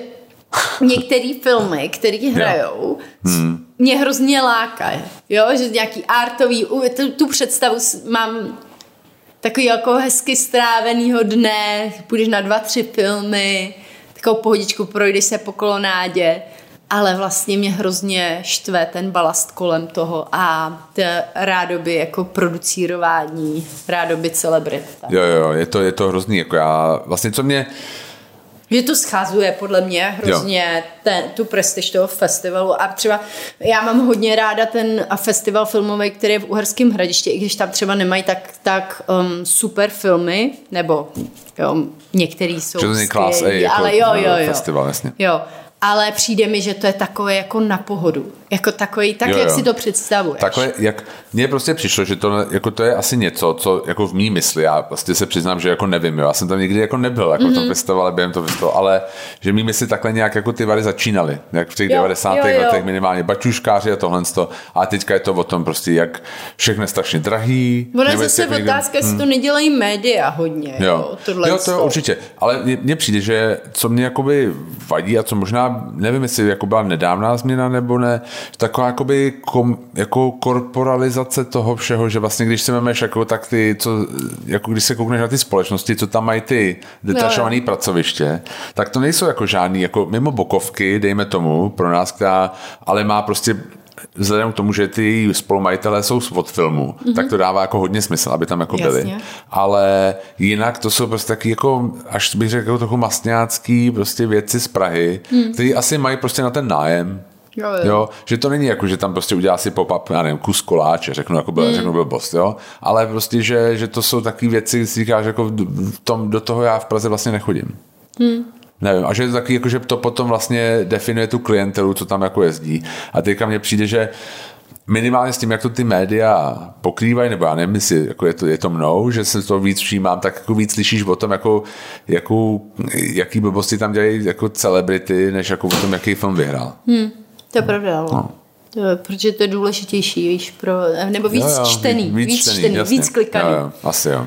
*laughs* některé filmy, které hrajou, hmm. mě hrozně lákají. Jo, že nějaký artový, tu, tu představu mám takový jako hezky strávenýho dne, půjdeš na dva, tři filmy, takovou pohodičku projdeš se po kolonádě, ale vlastně mě hrozně štve ten balast kolem toho a rádoby jako producírování, rádoby celebrita. Jo, jo, je to, je to hrozný, jako já, vlastně co mě, že to scházuje podle mě hrozně ten, tu prestiž toho festivalu a třeba já mám hodně ráda ten festival filmový, který je v Uherském hradišti, i když tam třeba nemají tak, tak um, super filmy, nebo jo, některý jsou skvělý, jako ale jo, jo, jo. Festival, jasně. Jo, ale přijde mi, že to je takové jako na pohodu. Jako takový, tak jo, jak jo. si to představuješ. Takhle, jak mně prostě přišlo, že to, jako to je asi něco, co jako v mý mysli, já vlastně se přiznám, že jako nevím, jo. já jsem tam nikdy jako nebyl jako mm-hmm. mhm. festivalu, ale během toho festivalu, ale že mý mysli takhle nějak jako ty vary začínaly, jak v těch jo, 90. Jo, jo. letech minimálně bačuškáři a tohle a teďka je to o tom prostě, jak všechno je strašně drahý. Ono zase otázka, někdo... jestli to hmm. nedělají média hodně, jo. Jo, jo to jo, určitě, ale mně přijde, že co mě jakoby vadí a co možná, nevím, jestli jako byla nedávná změna nebo ne, taková jakoby kom, jako korporalizace toho všeho, že vlastně když si memeš jako tak ty, co, jako když se koukneš na ty společnosti, co tam mají ty detašované no, pracoviště, tak to nejsou jako žádný, jako mimo bokovky, dejme tomu, pro nás, která ale má prostě vzhledem k tomu, že ty spolumajitelé jsou od filmu, mm-hmm. tak to dává jako hodně smysl, aby tam jako Jasně. byli. Ale jinak to jsou prostě taky jako, až bych řekl, jako trochu masňácký prostě věci z Prahy, mm. které asi mají prostě na ten nájem. Jo, jo. jo, že to není jako, že tam prostě udělá si pop-up, já nevím, kus koláče, řeknu, jako byl, mm. řeknu byl bost, jo, ale prostě, že, že to jsou takové věci, kdy si říkáš, jako v tom, do toho já v Praze vlastně nechodím. Mm. Nevím, a že je to taky, jako, že to potom vlastně definuje tu klientelu, co tam jako jezdí. A teďka mně přijde, že minimálně s tím, jak to ty média pokrývají, nebo já nevím, jestli jako je, to, je to mnou, že se to víc všímám, tak jako víc slyšíš o tom, jako, jakou, jaký blbosti tam dělají jako celebrity, než jako o tom, jaký film vyhrál. Hmm, to je pravda, no. To, protože to je důležitější, víš, pro, nebo víc jo, jo, čtený, víc, víc čtený, čtený víc klikaný. Jo, jo, asi jo.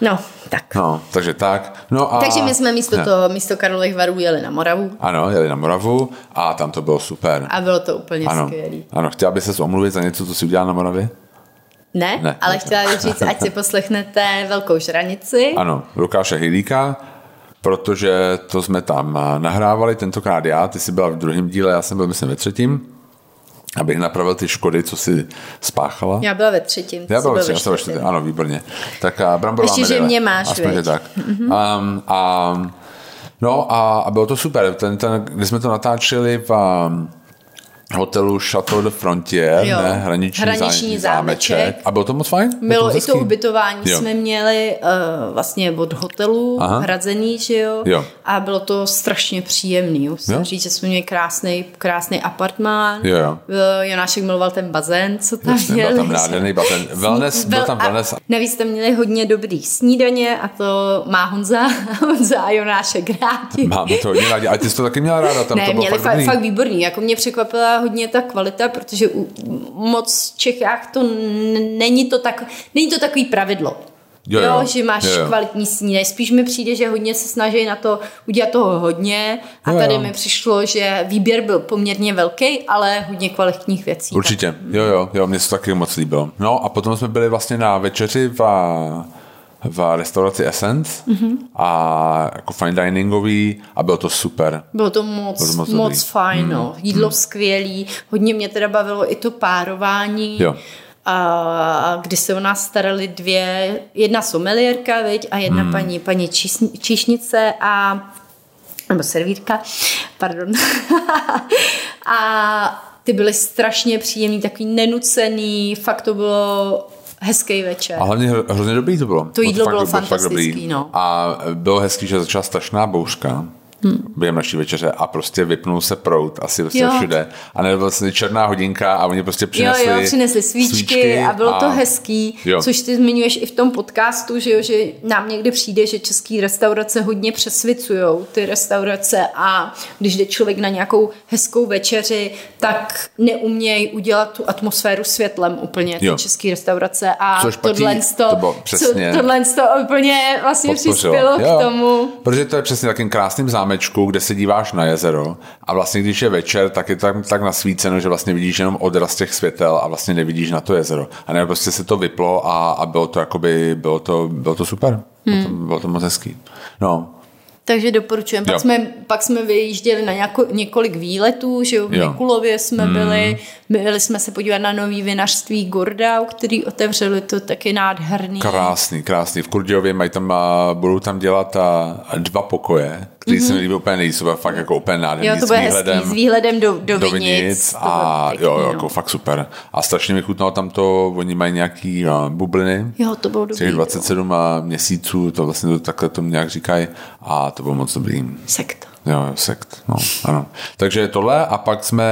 No, tak. No, takže tak. No a... Takže my jsme místo ne. toho, místo Karlových varů jeli na Moravu. Ano, jeli na Moravu a tam to bylo super. A bylo to úplně ano. skvělý. Ano, chtěla by se omluvit za něco, co si udělal na Moravě? Ne, ne ale ne. chtěla bych říct, ať si poslechnete Velkou žranici. Ano, Lukáše Hylíka, protože to jsme tam nahrávali, tentokrát já, ty jsi byla v druhém díle, já jsem byl myslím ve třetím abych napravil ty škody, co si spáchala. Já byla ve třetím. Já byla ve třetím, ve třetím. ano, výborně. Tak a bramborová Ještě, že mě máš, Aspoň, tak. Mm-hmm. Um, a, no a, a, bylo to super. Ten, ten, když jsme to natáčeli v, um, hotelu Chateau de Frontier, jo. ne? Hraniční, Hraniční zámeček. zámeček. A bylo to moc fajn? Bylo, to i to ubytování jo. jsme měli uh, vlastně od hotelu Aha. hrazený, že jo? jo? A bylo to strašně příjemný. Musím jo? říct, že jsme měli krásný, krásný apartmán. Jo, jo. Uh, Jonášek miloval ten bazén, co tam Jasně, měli. Byl tam nádherný bazén. *laughs* Wellness, byl, byl tam wellness. A navíc tam měli hodně dobrý snídaně a to má Honza, *laughs* Honza a Jonášek rádi. Máme to hodně rádi. A ty jsi to taky měla ráda? Tam ne, to bylo měli fakt, fakt výborný. Jako mě překvapila hodně ta kvalita, protože u, moc v Čechách to není to, tak, není to takový pravidlo. Jo, jo. jo že máš jo, jo. kvalitní snídaně. Spíš mi přijde, že hodně se snaží na to udělat toho hodně a jo, tady jo. mi přišlo, že výběr byl poměrně velký, ale hodně kvalitních věcí. Určitě, tak. jo, jo, jo, mně se to taky moc líbilo. No a potom jsme byli vlastně na večeři v v restauraci Essence mm-hmm. a jako fine diningový a bylo to super. Bylo to moc, bylo to moc, moc fajn, mm. no. jídlo mm. skvělý, hodně mě teda bavilo i to párování. Jo. A kdy se o nás starali dvě, jedna someliérka, veď, a jedna mm. paní, paní číšnice a nebo servírka, pardon. *laughs* a ty byly strašně příjemný, takový nenucený, fakt to bylo hezký večer. A hlavně hrozně dobrý to bylo. To jídlo bylo, bylo fantastický, no. A bylo hezký, že začala strašná bouřka hmm. během naší večeře a prostě vypnul se prout asi prostě všude. A nebyla vlastně černá hodinka a oni prostě přinesli, jo, jo, přinesli svíčky, svíčky a bylo a... to hezký, jo. což ty zmiňuješ i v tom podcastu, že, jo, že nám někdy přijde, že české restaurace hodně přesvicujou ty restaurace a když jde člověk na nějakou hezkou večeři, tak neumějí udělat tu atmosféru světlem úplně ty české restaurace a což tohle, to, to přesně. tohle to úplně vlastně Podpořilo. přispělo jo. k tomu. Protože to je přesně takým krásným zámečkem zámečku, kde se díváš na jezero a vlastně když je večer, tak je tam tak nasvíceno, že vlastně vidíš jenom odraz těch světel a vlastně nevidíš na to jezero. A nebo prostě se to vyplo a, a bylo to jakoby, bylo to, bylo to super. Hmm. Bylo, to, bylo to moc hezký. No, takže doporučujeme. Pak jsme, pak jsme vyjížděli na nějako, několik výletů, že jo, v Mikulově jsme hmm. byli, byli jsme se podívat na nový vinařství Gordau, který otevřeli, to taky nádherný. Krásný, krásný. V Kurdějově mají tam, budou tam dělat a, dva pokoje, který mm-hmm. se mi líbí úplně nejvíc, to fakt jako úplně nádherný. Jo, to bude s výhledem, hezký, s výhledem do, do, do vinic. vinic a pěkný, jo, jo, jako no. fakt super. A strašně mi chutnalo tam to, oni mají nějaký uh, bubliny. Jo, to bylo dobrý. Těch 27 jo. měsíců, to vlastně to, takhle to nějak říkají a to bylo moc dobrý. Sekta. Jo, sekt, no, ano. Takže tohle a pak jsme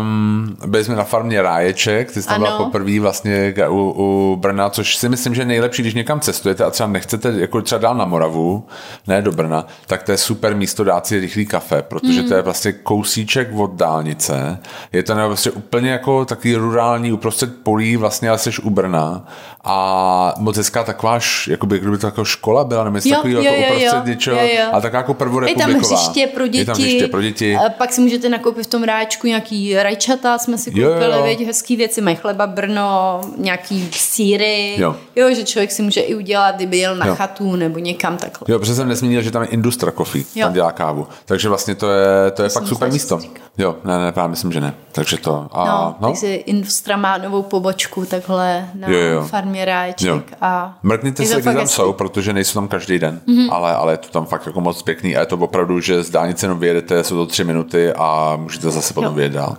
Um, byli jsme na farmě Ráječek, ty jsi tam byla poprvé vlastně u, u Brna, což si myslím, že je nejlepší, když někam cestujete a třeba nechcete jako třeba dál na Moravu, ne do Brna, tak to je super místo dát si rychlý kafe, protože mm. to je vlastně kousíček od dálnice. Je to vlastně úplně jako takový rurální uprostřed polí, vlastně ale jsi u Brna a moc hezká taková, jakoby, kdyby to jako škola byla, nebo jo, takový jo, jako jo, uprostřed něčeho, a taková jako prvorepubliková. Je tam hřiště pro děti, je tam hřiště pro děti. pak si můžete nakoupit v tom ráčku nějaký rajčata jsme si koupili, jo, jo. Věď, hezký věci, mají chleba Brno, nějaký síry, jo. jo. že člověk si může i udělat, kdyby jel na jo. chatu nebo někam takhle. Jo, protože jsem nesmínil, že tam je Industra Coffee, jo. tam dělá kávu, takže vlastně to je, to je fakt super místo. Jo, ne, ne, právě myslím, že ne, takže to. A, no, no. takže Industra má novou pobočku takhle na jo, jo. farmě Ráječek. Jo. A Mrkněte se, kde tam jsou, protože nejsou tam každý den, mm-hmm. ale, ale je to tam fakt jako moc pěkný a je to opravdu, že z dálnice jenom vyjedete, jsou to tři minuty a můžete zase potom vyjet dál.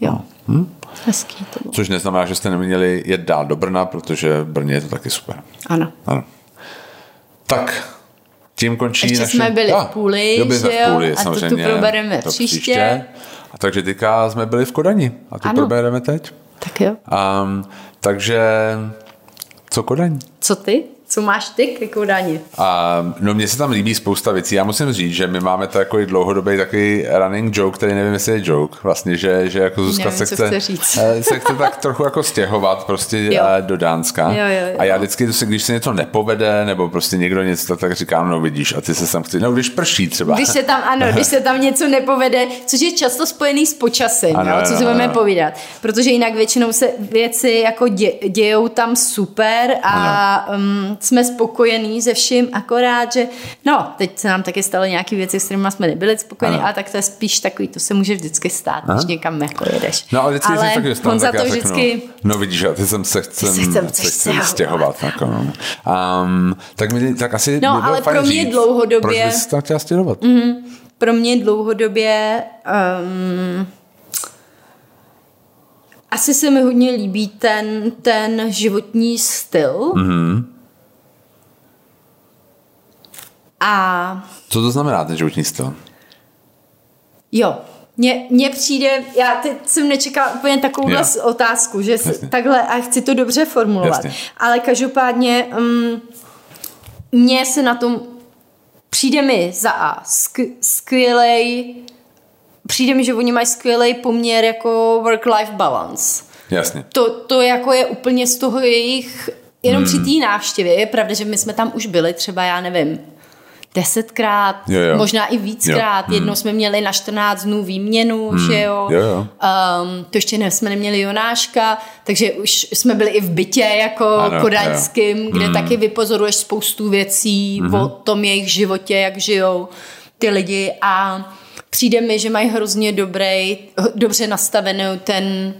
Jo. No. Hm? Hezký to bylo. Což neznamená, že jste neměli jet dál do Brna, protože v Brně je to taky super. Ano. ano. Tak, tím končí Ještě naše... jsme byli v půli, jo, jsme v půli, a to tu probereme to příště. příště. A takže teďka jsme byli v Kodani a to ano. probereme teď. Tak jo. Um, takže co Kodaň? Co ty? Co máš ty ke Kodani? A, no mně se tam líbí spousta věcí. Já musím říct, že my máme takový dlouhodobý takový running joke, který nevím, jestli je joke. Vlastně, že, že jako Zuzka nevím, se, chce, eh, se chce tak trochu jako stěhovat prostě jo. Eh, do Dánska. Jo, jo, jo. A já vždycky, když se něco nepovede, nebo prostě někdo něco, tak říkám, no vidíš, a ty se tam chci, no když prší třeba. Když se tam, ano, když se tam něco nepovede, což je často spojený s počasem, ano, jo, co si budeme povídat. Protože jinak většinou se věci jako dě, dějou tam super a um, jsme spokojení se vším, akorát, že no, teď se nám taky stalo nějaké věci, s kterými jsme nebyli spokojení, ale tak to je spíš takový, to se může vždycky stát, Aha. když někam jako jedeš. No ale vždycky ale taky dostanu, Honza tak to vždycky... No, no vidíš, já ty jsem se chcem, se chcem, se chcem stěhovat. Jako, no. um, tak, mi, tak asi No, ale pro mě říct, dlouhodobě... Proč bys chtěla stěhovat? Mm, pro mě dlouhodobě um, asi se mi hodně líbí ten, ten životní styl. Mm-hmm. A... Co to znamená ten životní styl? Jo, mně, mně přijde, já teď jsem nečekala úplně takovouhle jo. otázku, že Jasně. takhle, a chci to dobře formulovat, Jasně. ale každopádně um, mně se na tom přijde mi za A skvělej, přijde mi, že oni mají skvělý poměr jako work-life balance. Jasně. To, to jako je úplně z toho jejich, jenom hmm. při té návštěvě, je pravda, že my jsme tam už byli třeba, já nevím, desetkrát, jo, jo. možná i víckrát. Jo. Jednou hmm. jsme měli na 14 dnů výměnu, hmm. že jo. jo, jo. Um, to ještě ne, jsme neměli Jonáška, takže už jsme byli i v bytě jako ano, kodaňským, jo. kde hmm. taky vypozoruješ spoustu věcí hmm. o tom jejich životě, jak žijou ty lidi a přijde mi, že mají hrozně dobrý, dobře nastavenou ten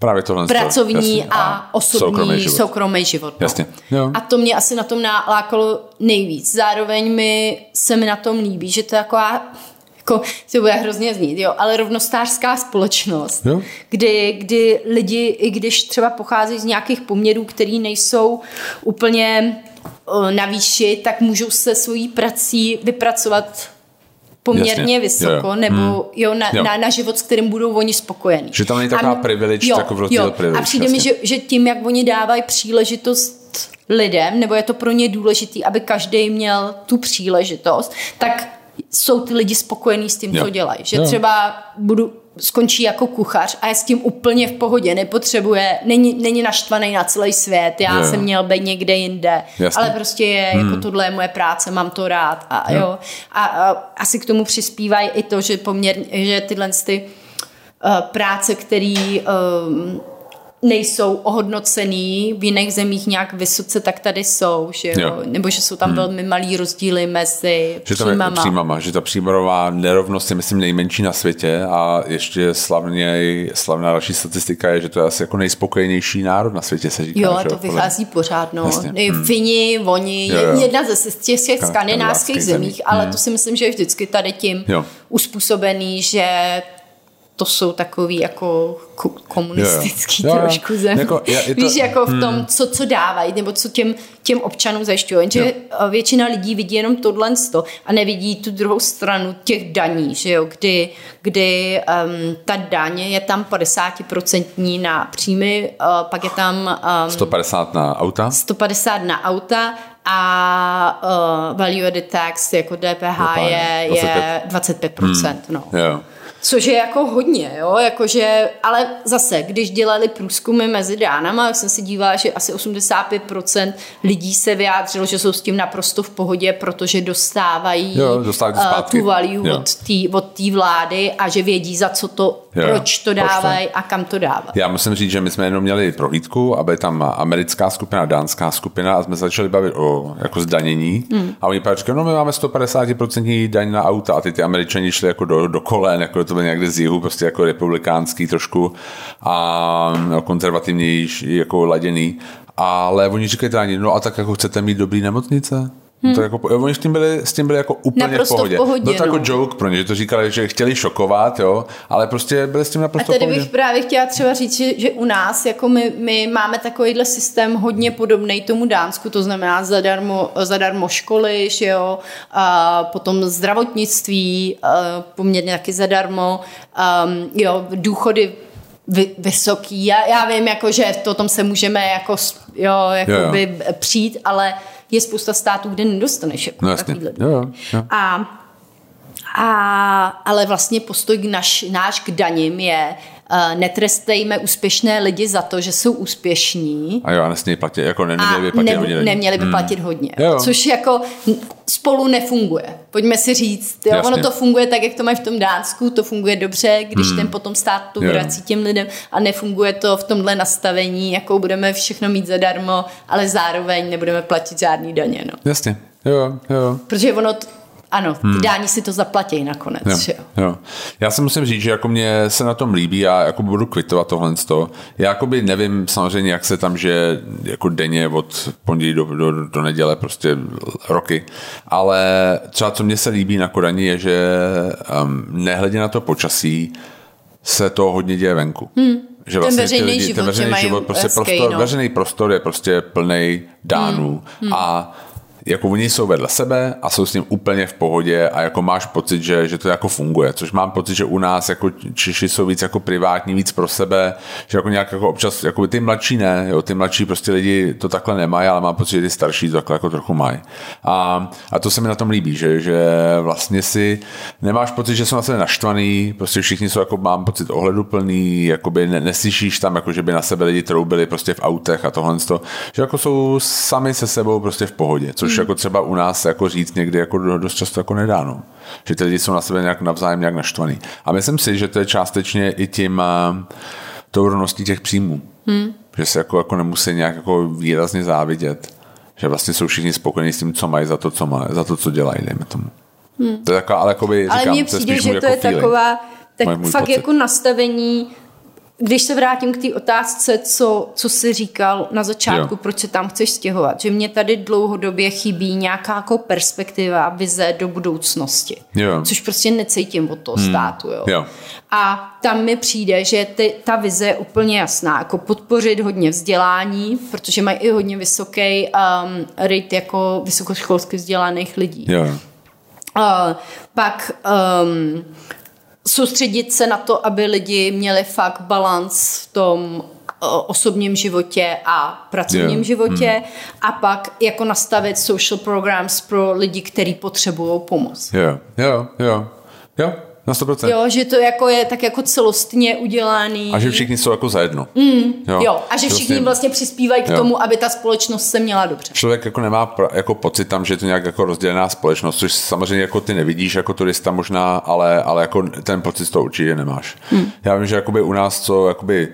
Právě tohle. Pracovní jasně. a osobní soukromý život. Soukromý život no. Jasně. Jo. A to mě asi na tom nalákalo nejvíc. Zároveň mi se mi na tom líbí, že to je taková jako, to bude hrozně znít, jo, ale rovnostářská společnost, jo. Kdy, kdy lidi, i když třeba pochází z nějakých poměrů, které nejsou úplně na výši, tak můžou se svojí prací vypracovat poměrně Jasně. vysoko, jo, jo. nebo hmm. jo, na, jo. Na, na život, s kterým budou oni spokojeni. Že tam není taková privilege, jo, jako v privilege. A přijde mi, že, že tím, jak oni dávají příležitost lidem, nebo je to pro ně důležité, aby každý měl tu příležitost, tak jsou ty lidi spokojení s tím, jo. co dělají. Že jo. třeba budu skončí jako kuchař a je s tím úplně v pohodě, nepotřebuje, není, není naštvaný na celý svět, já jo. jsem měl být někde jinde, Jasně. ale prostě je, jako hmm. jako tohle je moje práce, mám to rád a jo. jo. A, a asi k tomu přispívají i to, že poměrně, že tyhle ty uh, práce, který uh, nejsou ohodnocený v jiných zemích nějak vysoce, tak tady jsou, že jo? jo. Nebo že jsou tam hmm. velmi malý rozdíly mezi že příjmama. Tam je příjmama. Že ta příjmová nerovnost je, myslím, nejmenší na světě a ještě slavně, slavná další statistika je, že to je asi jako nejspokojenější národ na světě, se říká. Jo, a to vychází pořád, no. Hmm. Fini, oni, jo, jo. jedna ze těch, těch skandinávských zemích, ale hmm. to si myslím, že je vždycky tady tím jo. uspůsobený, že to jsou takový jako komunistický jo, jo. trošku zem. Jako, je, je to, Víš, jako v tom, hmm. co, co dávají, nebo co těm, těm občanům zajišťují. Jenže jo. většina lidí vidí jenom tohle a nevidí tu druhou stranu těch daní, že jo, kdy, kdy um, ta daň je tam 50% na příjmy, uh, pak je tam... Um, 150 na auta? 150 na auta a uh, value added tax jako DPH je, 25. je 25%. Hmm. No. Jo. Což je jako hodně, jo, jakože, ale zase, když dělali průzkumy mezi dánama, jak jsem si dívala, že asi 85% lidí se vyjádřilo, že jsou s tím naprosto v pohodě, protože dostávají, jo, dostávají uh, tu value jo. od té vlády a že vědí, za co to, jo. proč to dávají a kam to dávají. Já musím říct, že my jsme jenom měli prohlídku, aby tam americká skupina, dánská skupina a jsme začali bavit o jako zdanění hmm. a oni pak říkali, no my máme 150% daň na auta a ty ty američani šli jako do, do kolen, jako to byl někde z jihu, prostě jako republikánský trošku a no, konzervativnější jako laděný. Ale oni říkají no a tak jako chcete mít dobrý nemocnice? Hmm. To jako, oni s tím byli, s tím byli jako úplně naprosto v pohodě. V pohodě Byl to jako no. jako joke pro ně, že to říkali, že chtěli šokovat, jo, ale prostě byli s tím naprosto A tady v pohodě. bych právě chtěla třeba říct, že, že u nás, jako my, my máme takovýhle systém hodně podobný tomu Dánsku, to znamená zadarmo, zadarmo školy, že jo, a potom zdravotnictví, poměrně taky zadarmo, um, jo, důchody vy, vysoký. Já, já vím, jako, že to tom se můžeme jako, jo, jakoby jo, jo. přijít, ale je spousta států, kde nedostaneš jako no, takovýhle. Jo, jo, jo. A, a, ale vlastně postoj naš, náš k daním je, netrestejme úspěšné lidi za to, že jsou úspěšní. A jo, a nesmějí platit, jako ne, neměli by platit ne, hodně. Neměli by hmm. platit hmm. hodně. Jo. Což jako spolu nefunguje. Pojďme si říct, jo, ono to funguje tak, jak to mají v tom Dánsku, to funguje dobře, když hmm. ten potom stát to vrací těm lidem a nefunguje to v tomhle nastavení, jakou budeme všechno mít zadarmo, ale zároveň nebudeme platit žádný daně. No. Jasně. Jo, jo. Protože ono ano, ty hmm. dáni si to zaplatí nakonec. Jo, že jo? Jo. Já si musím říct, že jako mě se na tom líbí, já jako budu kvitovat tohle z toho. Já jako by nevím samozřejmě, jak se tam, že jako denně od pondělí do, do, do neděle prostě roky, ale třeba co mně se líbí na Kodani je, že um, nehledě na to počasí se to hodně děje venku. Hmm. Že vlastně ten veřejný lidi, život, ten veřejný život prostě prostor, no. veřejný prostor je prostě plný dánů hmm. Hmm. a jako oni jsou vedle sebe a jsou s tím úplně v pohodě a jako máš pocit, že, že to jako funguje, což mám pocit, že u nás jako Češi jsou víc jako privátní, víc pro sebe, že jako nějak jako občas, jako ty mladší ne, jo, ty mladší prostě lidi to takhle nemají, ale mám pocit, že ty starší to takhle jako trochu mají. A, a to se mi na tom líbí, že, že vlastně si nemáš pocit, že jsou na sebe naštvaný, prostě všichni jsou jako, mám pocit, ohleduplný, jakoby ne, neslyšíš tam, jako že by na sebe lidi troubili prostě v autech a tohle, že jako jsou sami se sebou prostě v pohodě, což jako třeba u nás jako říct někdy jako dost často jako nedá, no. Že ty lidi jsou na sebe nějak navzájem nějak naštvaný. A myslím si, že to je částečně i tím tou rovností těch příjmů. Hmm. Že se jako, jako nemusí nějak jako výrazně závidět. Že vlastně jsou všichni spokojení s tím, co mají za to, co mají, za to, co dělají, dejme tomu. Hmm. To je taková, ale jakoby, ale říkám, mně přijde, že to jako je feeling. taková tak fakt pocit. jako nastavení když se vrátím k té otázce, co, co jsi říkal na začátku, jo. proč se tam chceš stěhovat, že mě tady dlouhodobě chybí nějaká jako perspektiva, vize do budoucnosti. Jo. Což prostě necítím od toho hmm. státu. Jo. Jo. A tam mi přijde, že ty, ta vize je úplně jasná, jako podpořit hodně vzdělání, protože mají i hodně vysoký um, rate jako vysokoškolsky vzdělaných lidí. Jo. Uh, pak um, soustředit se na to, aby lidi měli fakt balans v tom osobním životě a pracovním yeah. životě hmm. a pak jako nastavit social programs pro lidi, kteří potřebují pomoc. Jo, jo, jo. Jo, na 100%. Jo, že to jako je tak jako celostně udělaný. A že všichni jsou jako zajedno. Mm, jo. jo, a že všichni vlastně, vlastně přispívají k jo. tomu, aby ta společnost se měla dobře. Člověk jako nemá jako pocit tam, že je to nějak jako rozdělená společnost, což samozřejmě jako ty nevidíš jako turista možná, ale, ale jako ten pocit to určitě nemáš. Mm. Já vím, že jakoby u nás, co jakoby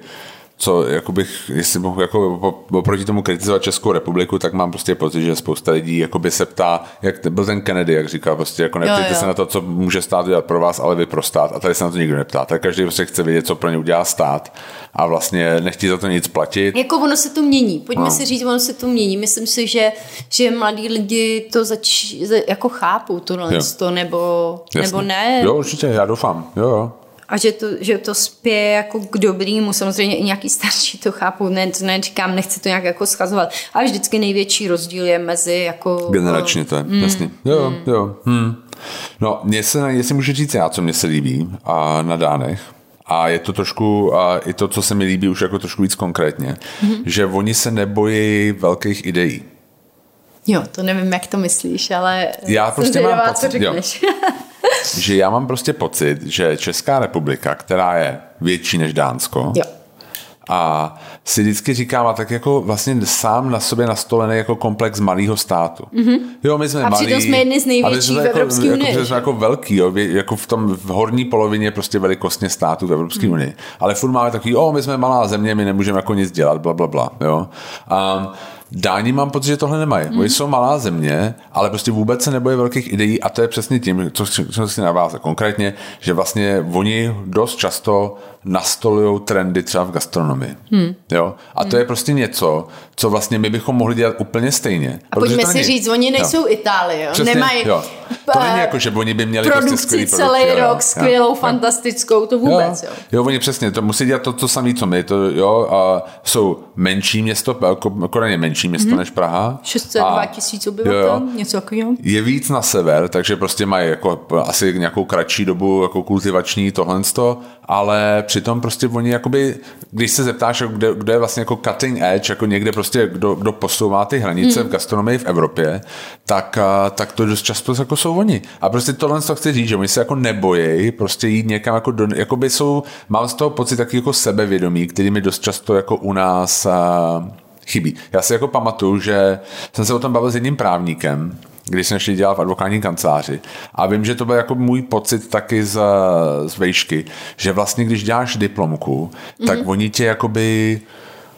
co, jako bych, jestli mohu jako oproti tomu kritizovat Českou republiku, tak mám prostě pocit, že spousta lidí jakoby se ptá, jak byl ten Kennedy, jak říkal, prostě jako neptejte se na to, co může stát udělat pro vás, ale vy pro stát. A tady se na to nikdo neptá. Tak každý prostě chce vědět, co pro ně udělá stát a vlastně nechtí za to nic platit. Jako ono se to mění. Pojďme no. si říct, ono se to mění. Myslím si, že, že mladí lidi to zač, jako chápou tohle, to, nebo, nebo ne. Jo, určitě, já doufám. Jo, jo. A že to, že to spěje jako k dobrýmu, samozřejmě i nějaký starší to chápou, ne, to neříkám, nechci to nějak jako schazovat, ale vždycky největší rozdíl je mezi jako... Generačně to je, mm, jasně. Jo, mm. jo. Hm. No, mě se, jestli můžu říct já, co mě se líbí a na dánech, a je to trošku, a i to, co se mi líbí už jako trošku víc konkrétně, mm-hmm. že oni se nebojí velkých ideí. Jo, to nevím, jak to myslíš, ale já prostě mám pocit, co řekneš. Jo, *laughs* že já mám prostě pocit, že Česká republika, která je větší než Dánsko, jo a si vždycky říkám, a tak jako vlastně sám na sobě nastolený jako komplex malého státu. Mm-hmm. Jo, my jsme a malí. jsme jedni z největších v jako- Evropské unii. Jako, jsme jako velký, jo, jako v tom v horní polovině prostě velikostně států v Evropské mm. unii. Ale furt máme takový, o, my jsme malá země, my nemůžeme jako nic dělat, bla, bla, bla, jo. Um, Dáni mám pocit, že tohle nemají. Mm. Oni jsou malá země, ale prostě vůbec se nebojí velkých ideí a to je přesně tím, co, co si navázat konkrétně, že vlastně oni dost často nastolují trendy třeba v gastronomii. Hmm. Jo? A to hmm. je prostě něco, co vlastně my bychom mohli dělat úplně stejně. A pojďme si není... říct, oni nejsou jo. Itálie, jo? Přesně, nemají jo. To není jako, že oni by měli produkci prostě skvělý celý produkci, rok, jo. skvělou, jo. fantastickou, to vůbec. Jo. jo. jo, oni přesně, to musí dělat to, to samé, co my. To, jo, a jsou menší město, jako, Koreň menší město hmm. než Praha. 602 tisíc obyvatel, jo, jo. něco takového. Je víc na sever, takže prostě mají jako asi nějakou kratší dobu jako kultivační tohle, ale přitom prostě oni jakoby, když se zeptáš, kde, kde je vlastně jako cutting edge, jako někde prostě, kdo, kdo posouvá ty hranice hmm. v gastronomii v Evropě, tak, tak to dost často jako jsou oni. A prostě tohle to chci říct, že oni se jako nebojí prostě jít někam jako do, jakoby jsou, mám z toho pocit taky jako sebevědomí, který mi dost často jako u nás a, chybí. Já si jako pamatuju, že jsem se o tom bavil s jedním právníkem, když jsem šli dělat v advokátní kanceláři. A vím, že to byl jako můj pocit taky z, z vejšky, že vlastně když děláš diplomku, mm-hmm. tak mhm. oni tě jakoby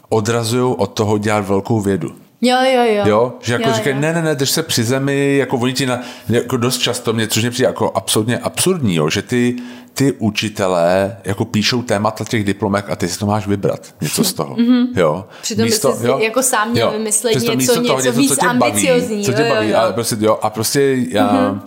odrazují od toho dělat velkou vědu. Jo, jo, jo. Jo, že jako jo, říkají, jo. ne, ne, ne, drž se při zemi, jako oni ti na, jako dost často mě, což mě přijde jako absolutně absurdní, jo, že ty, ty učitelé jako píšou témata těch diplomek a ty si to máš vybrat, něco z toho, mm-hmm. jo. Přitom místo, jsi jo, jako sám měl jo, vymyslet něco, něco, toho, něco víc co tě ambiciozní. co tě baví, jo, jo. ale prostě, jo, a prostě já, mm-hmm.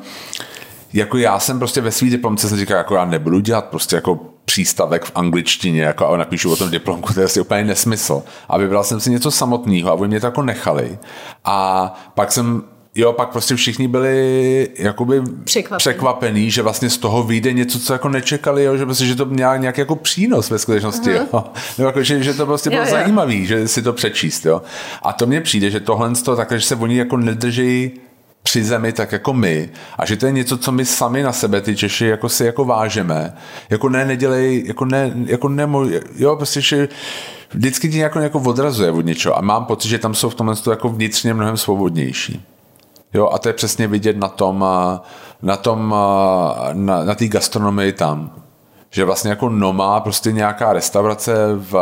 jako já jsem prostě ve svý diplomce jsem říkal, jako já nebudu dělat prostě jako přístavek v angličtině jako a napíšu o tom diplomku, to je asi úplně nesmysl. A vybral jsem si něco samotného a oni mě to jako nechali. A pak jsem Jo, pak prostě všichni byli jakoby překvapený, překvapený že vlastně z toho vyjde něco, co jako nečekali, jo, že, prostě, že to měl nějaký jako přínos ve skutečnosti, uh-huh. jo. *laughs* Nebo jako, že, že to prostě bylo jo, jo. zajímavý, že si to přečíst, jo. A to mně přijde, že tohle z toho takhle, že se oni jako nedrží při zemi tak jako my a že to je něco, co my sami na sebe, ty Češi, jako si jako vážeme. Jako ne, nedělej, jako ne, jako nemo, jo, prostě, že vždycky ti jako, jako odrazuje od něčeho a mám pocit, že tam jsou v tomhle jako vnitřně mnohem svobodnější. Jo, a to je přesně vidět na tom, na tom, na, na té gastronomii tam. Že vlastně jako Noma, prostě nějaká restaurace v,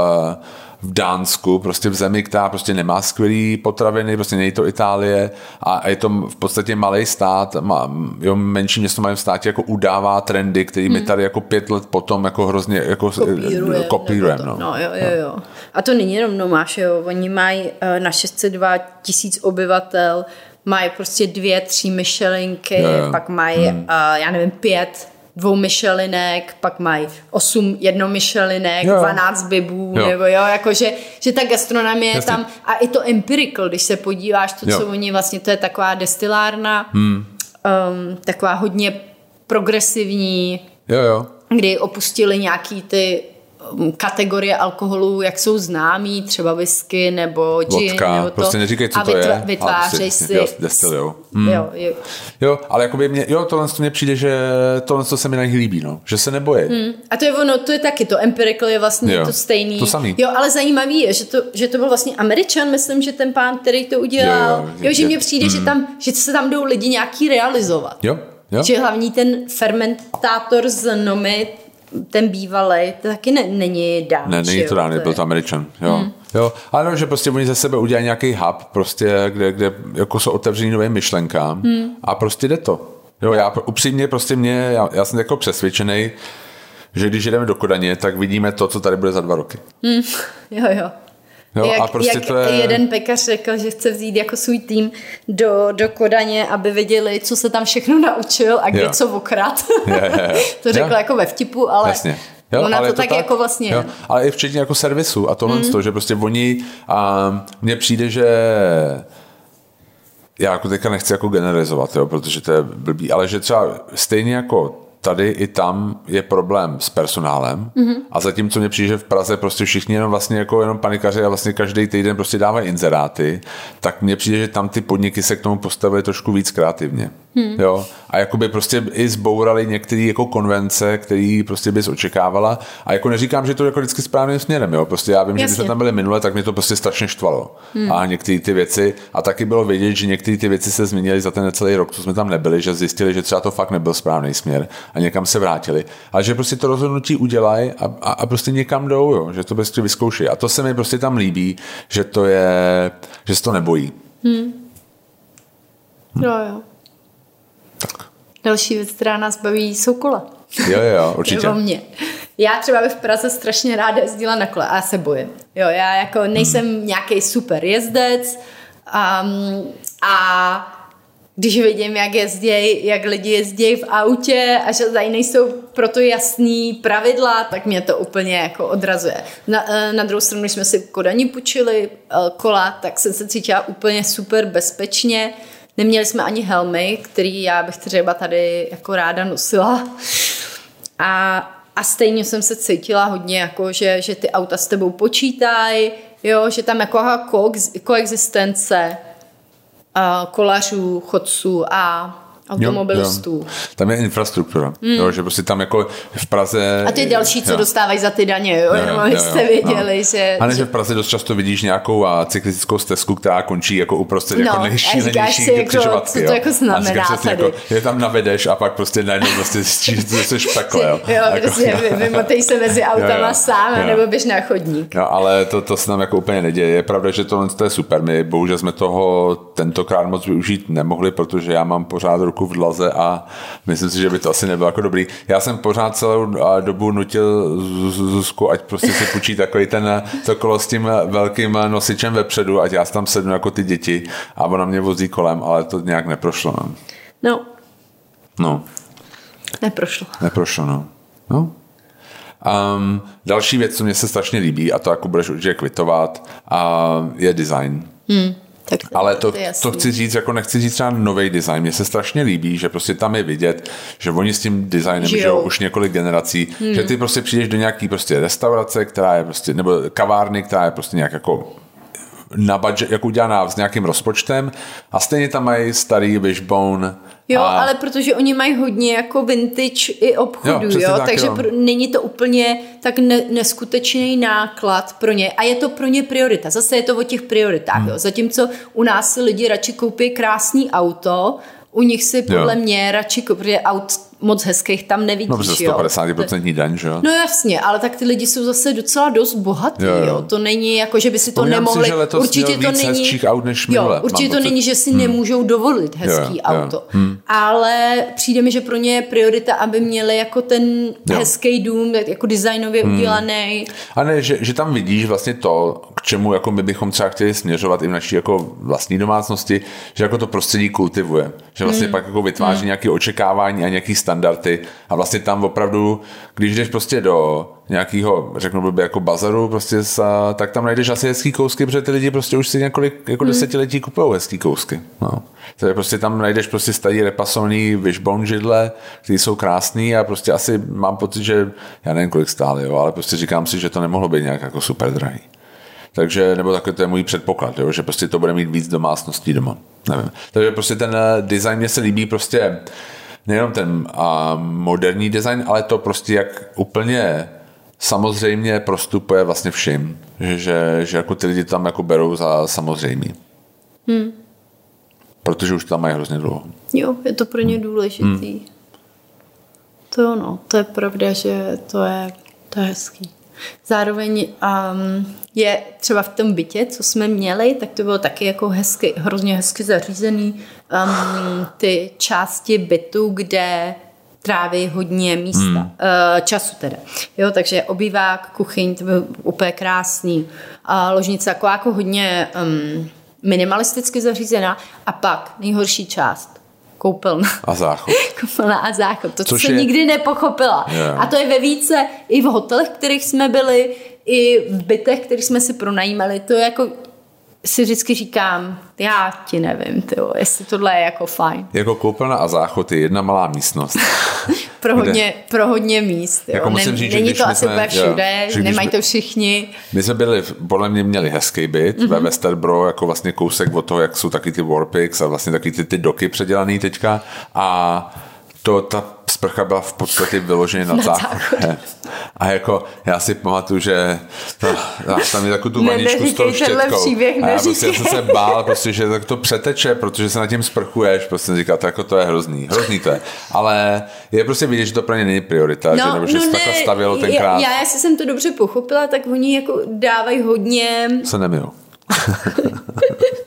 v Dánsku, prostě v zemi, která prostě nemá skvělý potraviny, prostě není to Itálie a je to v podstatě malý stát, má, jo, menší město mají v státě jako udává trendy, který hmm. my tady jako pět let potom jako hrozně jako kopírujeme. Kopírujem, no. no. jo, jo, jo. A to není jenom Nomáš, jo, oni mají uh, na 602 tisíc obyvatel mají prostě dvě, tři myšelinky, yeah. pak mají, hmm. uh, já nevím, pět dvou myšelinek, pak mají osm jednomyšelinek, jo. 12 bibů, jo. nebo jo, jakože, že ta gastronomie je tam, a i to empirical, když se podíváš, to, jo. co oni vlastně, to je taková destilárna, hmm. um, taková hodně progresivní, jo, jo. kdy opustili nějaký ty kategorie alkoholů, jak jsou známí, třeba whisky nebo gin. Vodka, nebo to, prostě neříkej, co a to je. vytvářejí si... Jo, destilujou. Hmm. Jo, jo. jo, ale jakoby mě, jo, tohle mně přijde, že tohle se mi na nich líbí, no. Že se neboje. Hmm. A to je ono, to je taky, to empirical je vlastně jo. to stejný. To samý. Jo, ale zajímavý je, že to, že to byl vlastně Američan, myslím, že ten pán, který to udělal. Jo, jo, jo že mně přijde, hmm. že, tam, že se tam jdou lidi nějaký realizovat. Jo, Jo? Že hlavní ten fermentátor z Nomy, ten bývalý, to taky ne, není dán. Ne, není to dán, byl to američan. Jo. Hmm. Jo, ale no, že prostě oni ze sebe udělají nějaký hub, prostě, kde, kde jako jsou otevřený novým myšlenkám hmm. a prostě jde to. Jo, já upřímně prostě mě, já, já jsem jako přesvědčený, že když jdeme do Kodaně, tak vidíme to, co tady bude za dva roky. Hmm. *laughs* Jo, jo. Jo, jak, a prostě jak to je... jeden pekař řekl, že chce vzít jako svůj tým do, do Kodaně, aby viděli, co se tam všechno naučil a kde jo. co je. *laughs* to řekl jo. jako ve vtipu, ale Jasně. Jo, Ona ale to, to tak, tak jako vlastně... Jo, ale i včetně jako servisu a tohle mm. to, že prostě oni... A mně přijde, že já jako teďka nechci jako generalizovat, jo, protože to je blbý, ale že třeba stejně jako tady i tam je problém s personálem mm-hmm. a zatímco mě přijde, že v Praze prostě všichni jenom vlastně jako jenom panikaři a vlastně každý týden prostě dávají inzeráty, tak mně přijde, že tam ty podniky se k tomu postavily trošku víc kreativně. Hmm. Jo? A jakoby prostě i zbourali některé jako konvence, které prostě bys očekávala. A jako neříkám, že to jako vždycky správným směrem. Jo? Prostě já vím, Jasně. že když jsme tam byli minule, tak mě to prostě strašně štvalo. Hmm. A některé ty věci, a taky bylo vědět, že některé ty věci se změnily za ten celý rok, co jsme tam nebyli, že zjistili, že třeba to fakt nebyl správný směr a někam se vrátili. Ale že prostě to rozhodnutí udělají a, a, a, prostě někam jdou, jo? že to prostě vyzkouší. A to se mi prostě tam líbí, že to je, že se to nebojí. Hmm. Jo, jo. Tak. Další věc, která nás baví, jsou kola. Jo, jo, *laughs* určitě. Nebo mě. Já třeba bych v Praze strašně ráda jezdila na kole a já se bojím. Jo, já jako nejsem hmm. nějaký super jezdec um, a když vidím, jak jezdí, jak lidi jezdí v autě a že tady nejsou proto jasný pravidla, tak mě to úplně jako odrazuje. Na, eh, na druhou stranu, když jsme si Kodani půjčili eh, kola, tak jsem se cítila úplně super bezpečně. Neměli jsme ani helmy, který já bych třeba tady jako ráda nosila. A, a stejně jsem se cítila hodně, jako že, že ty auta s tebou počítají, jo, že tam jako koexistence kolařů, chodců a automobilistů. Jo, jo. Tam je infrastruktura, hmm. jo, že prostě tam jako v Praze... A ty další, co jo. dostávají za ty daně, jo, jo, jo, jo jste věděli, no. že... A ne, že v Praze dost často vidíš nějakou a cyklistickou stezku, která končí jako uprostřed no, jako nejšílenější jako, co to jako znamená a tady. Jako, je tam navedeš a pak prostě najednou prostě zjistíš, že jsi peklo, jo. jo, jako, prostě vymotej se mezi autama jo, sám, jo. nebo běž na chodník. Jo, ale to, to se nám jako úplně neděje. Je pravda, že to, to je super. My bohužel jsme toho tentokrát moc využít nemohli, protože já mám pořád ruku v dlaze a myslím si, že by to asi nebylo jako dobrý. Já jsem pořád celou dobu nutil Zuzku, ať prostě si půjčí takový ten to kolo s tím velkým nosičem vepředu, ať já tam sednu jako ty děti a ona mě vozí kolem, ale to nějak neprošlo. No. No. No. Neprošlo. Neprošlo, no. No, Um, další věc, co mě se strašně líbí, a to jako budeš určitě kvitovat, uh, je design. Hmm. Tak Ale to, to chci říct, jako nechci říct třeba nový design. Mně se strašně líbí, že prostě tam je vidět, že oni s tím designem žijou, žijou už několik generací, hmm. že ty prostě přijdeš do nějaký prostě restaurace, která je prostě, nebo kavárny, která je prostě nějak jako na budget, jako udělaná s nějakým rozpočtem a stejně tam mají starý wishbone Jo, a... ale protože oni mají hodně jako vintage i obchodu, jo, jo? Tak, takže jo. Pro, není to úplně tak ne, neskutečný náklad pro ně a je to pro ně priorita. Zase je to o těch prioritách, hmm. jo? Zatímco u nás si lidi radši koupí krásný auto, u nich si podle jo. mě radši, protože aut moc hezkých tam nevidíš. No, protože 150% daň, že jo? No jasně, ale tak ty lidi jsou zase docela dost bohatý, jo, jo. jo. To není jako, že by si to Pomínám nemohli... Si, že určitě to není... aut než minule, jo, určitě to pocit. není, že si hmm. nemůžou dovolit hezký jo, auto. Jo. Hmm. Ale přijde mi, že pro ně je priorita, aby měli jako ten jo. hezký dům, jako designově hmm. udělaný. A ne, že, že, tam vidíš vlastně to, k čemu jako my bychom třeba chtěli směřovat i v naší jako vlastní domácnosti, že jako to prostředí kultivuje. Že vlastně hmm. pak jako vytváří hmm. nějaké očekávání a nějaký standardy a vlastně tam opravdu, když jdeš prostě do nějakého, řeknu by jako bazaru, prostě sa, tak tam najdeš asi hezký kousky, protože ty lidi prostě už si několik jako hmm. desetiletí kupují hezký kousky. No. Takže prostě tam najdeš prostě starý repasovaný wishbone židle, které jsou krásný a prostě asi mám pocit, že já nevím, kolik stály, jo, ale prostě říkám si, že to nemohlo být nějak jako super drahý. Takže, nebo takový to je můj předpoklad, jo, že prostě to bude mít víc domácností doma. Nevím. Takže prostě ten eh, design mě se líbí prostě nejenom ten a, moderní design, ale to prostě jak úplně samozřejmě prostupuje vlastně všim. Že, že, že jako ty lidi tam jako berou za samozřejmý. Hmm. Protože už tam mají hrozně dlouho. Jo, je to pro ně hmm. důležitý. Hmm. To jo, no, to je pravda, že to je, to je hezký. Zároveň um, je třeba v tom bytě, co jsme měli, tak to bylo taky jako hezky, hrozně hezky zařízený. Um, ty části bytu, kde tráví hodně místa, hmm. uh, času teda. Jo, takže obývák, kuchyň, to byl úplně krásný. A ložnice taková jako hodně um, minimalisticky zařízená. A pak nejhorší část, koupelna. A záchod. *laughs* koupelna a záchod. To, Což co je... nikdy nepochopila. Yeah. A to je ve více, i v hotelech, kterých jsme byli, i v bytech, kterých jsme si pronajímali. To je jako si vždycky říkám, já ti nevím, tyjo, jestli tohle je jako fajn. Jako koupelna a záchod je jedna malá místnost. *laughs* pro, hodně, pro hodně míst. Jo. Jako musím říct, Není to asi úplně všude, jo, nemají to všichni. My jsme byli, podle mě měli hezký byt mm-hmm. ve mhm. Westerbro, jako vlastně kousek od toho, jak jsou taky ty Warpix a vlastně taky ty, ty doky předělaný teďka a to, ta sprcha byla v podstatě vyloženě na, záchodě. *laughs* A jako já si pamatuju, že no, tam je takovou tu vaničku s tou štětkou. Příběh, a já prostě jsem se bál, prostě, že tak to přeteče, protože se na tím sprchuješ, prostě říká, to jako to je hrozný, hrozný to je. Ale je prostě vidět, že to pro ně není priorita, no, že, nebo že no se takhle stavělo tenkrát. Já, já, jsem to dobře pochopila, tak oni jako dávají hodně... Se nemijou. *laughs*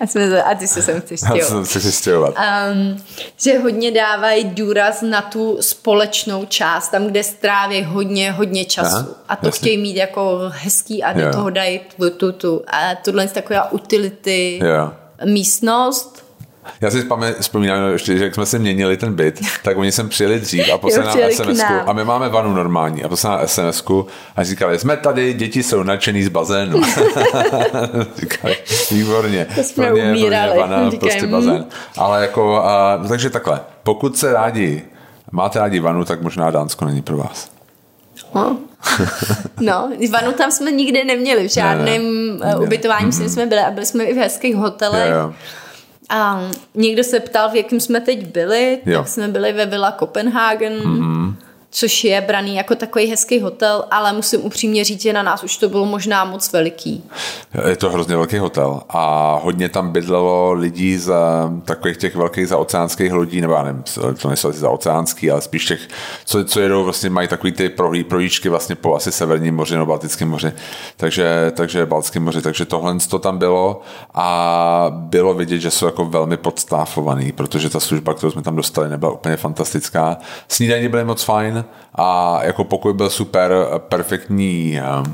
a, jsme, a ty se sem chceš *laughs* stěhovat. chci stěhovat. Um, že hodně dávají důraz na tu společnou část, tam, kde stráví hodně, hodně času. Aha, a to jasně. chtějí mít jako hezký a do jo. toho dají tu, tu, tu. A tohle je taková utility jo. místnost, já si vzpomínám, že jak jsme si měnili ten byt, tak oni sem přijeli dřív a poslali nám sms a my máme vanu normální a poslali nám sms a říkali, jsme tady, děti jsou nadšený z bazénu. *laughs* říkali, výborně. To jsme umírali. Vana, prostě bazén. Ale jako, a, no takže takhle, pokud se rádi, máte rádi vanu, tak možná Dánsko není pro vás. No. *laughs* no, vanu tam jsme nikdy neměli, v žádném ne, ne. ubytování mm-hmm. jsme byli a byli jsme i v hezkých hotelech. Jo, jo. A někdo se ptal, v jakém jsme teď byli, jo. tak jsme byli ve Villa Copenhagen. Mm-hmm což je braný jako takový hezký hotel, ale musím upřímně říct, že na nás už to bylo možná moc veliký. Je to hrozně velký hotel a hodně tam bydlelo lidí z takových těch velkých zaoceánských lodí, nebo já nevím, to nejsou asi zaoceánský, ale spíš těch, co, co jedou, vlastně mají takový ty prohlí, projížďky vlastně po asi severním moři nebo Baltickém moři, takže, takže Baltickém moři, takže tohle to tam bylo a bylo vidět, že jsou jako velmi podstáfovaný, protože ta služba, kterou jsme tam dostali, nebyla úplně fantastická. Snídaně byly moc fajn, a jako pokoj byl super, perfektní eh,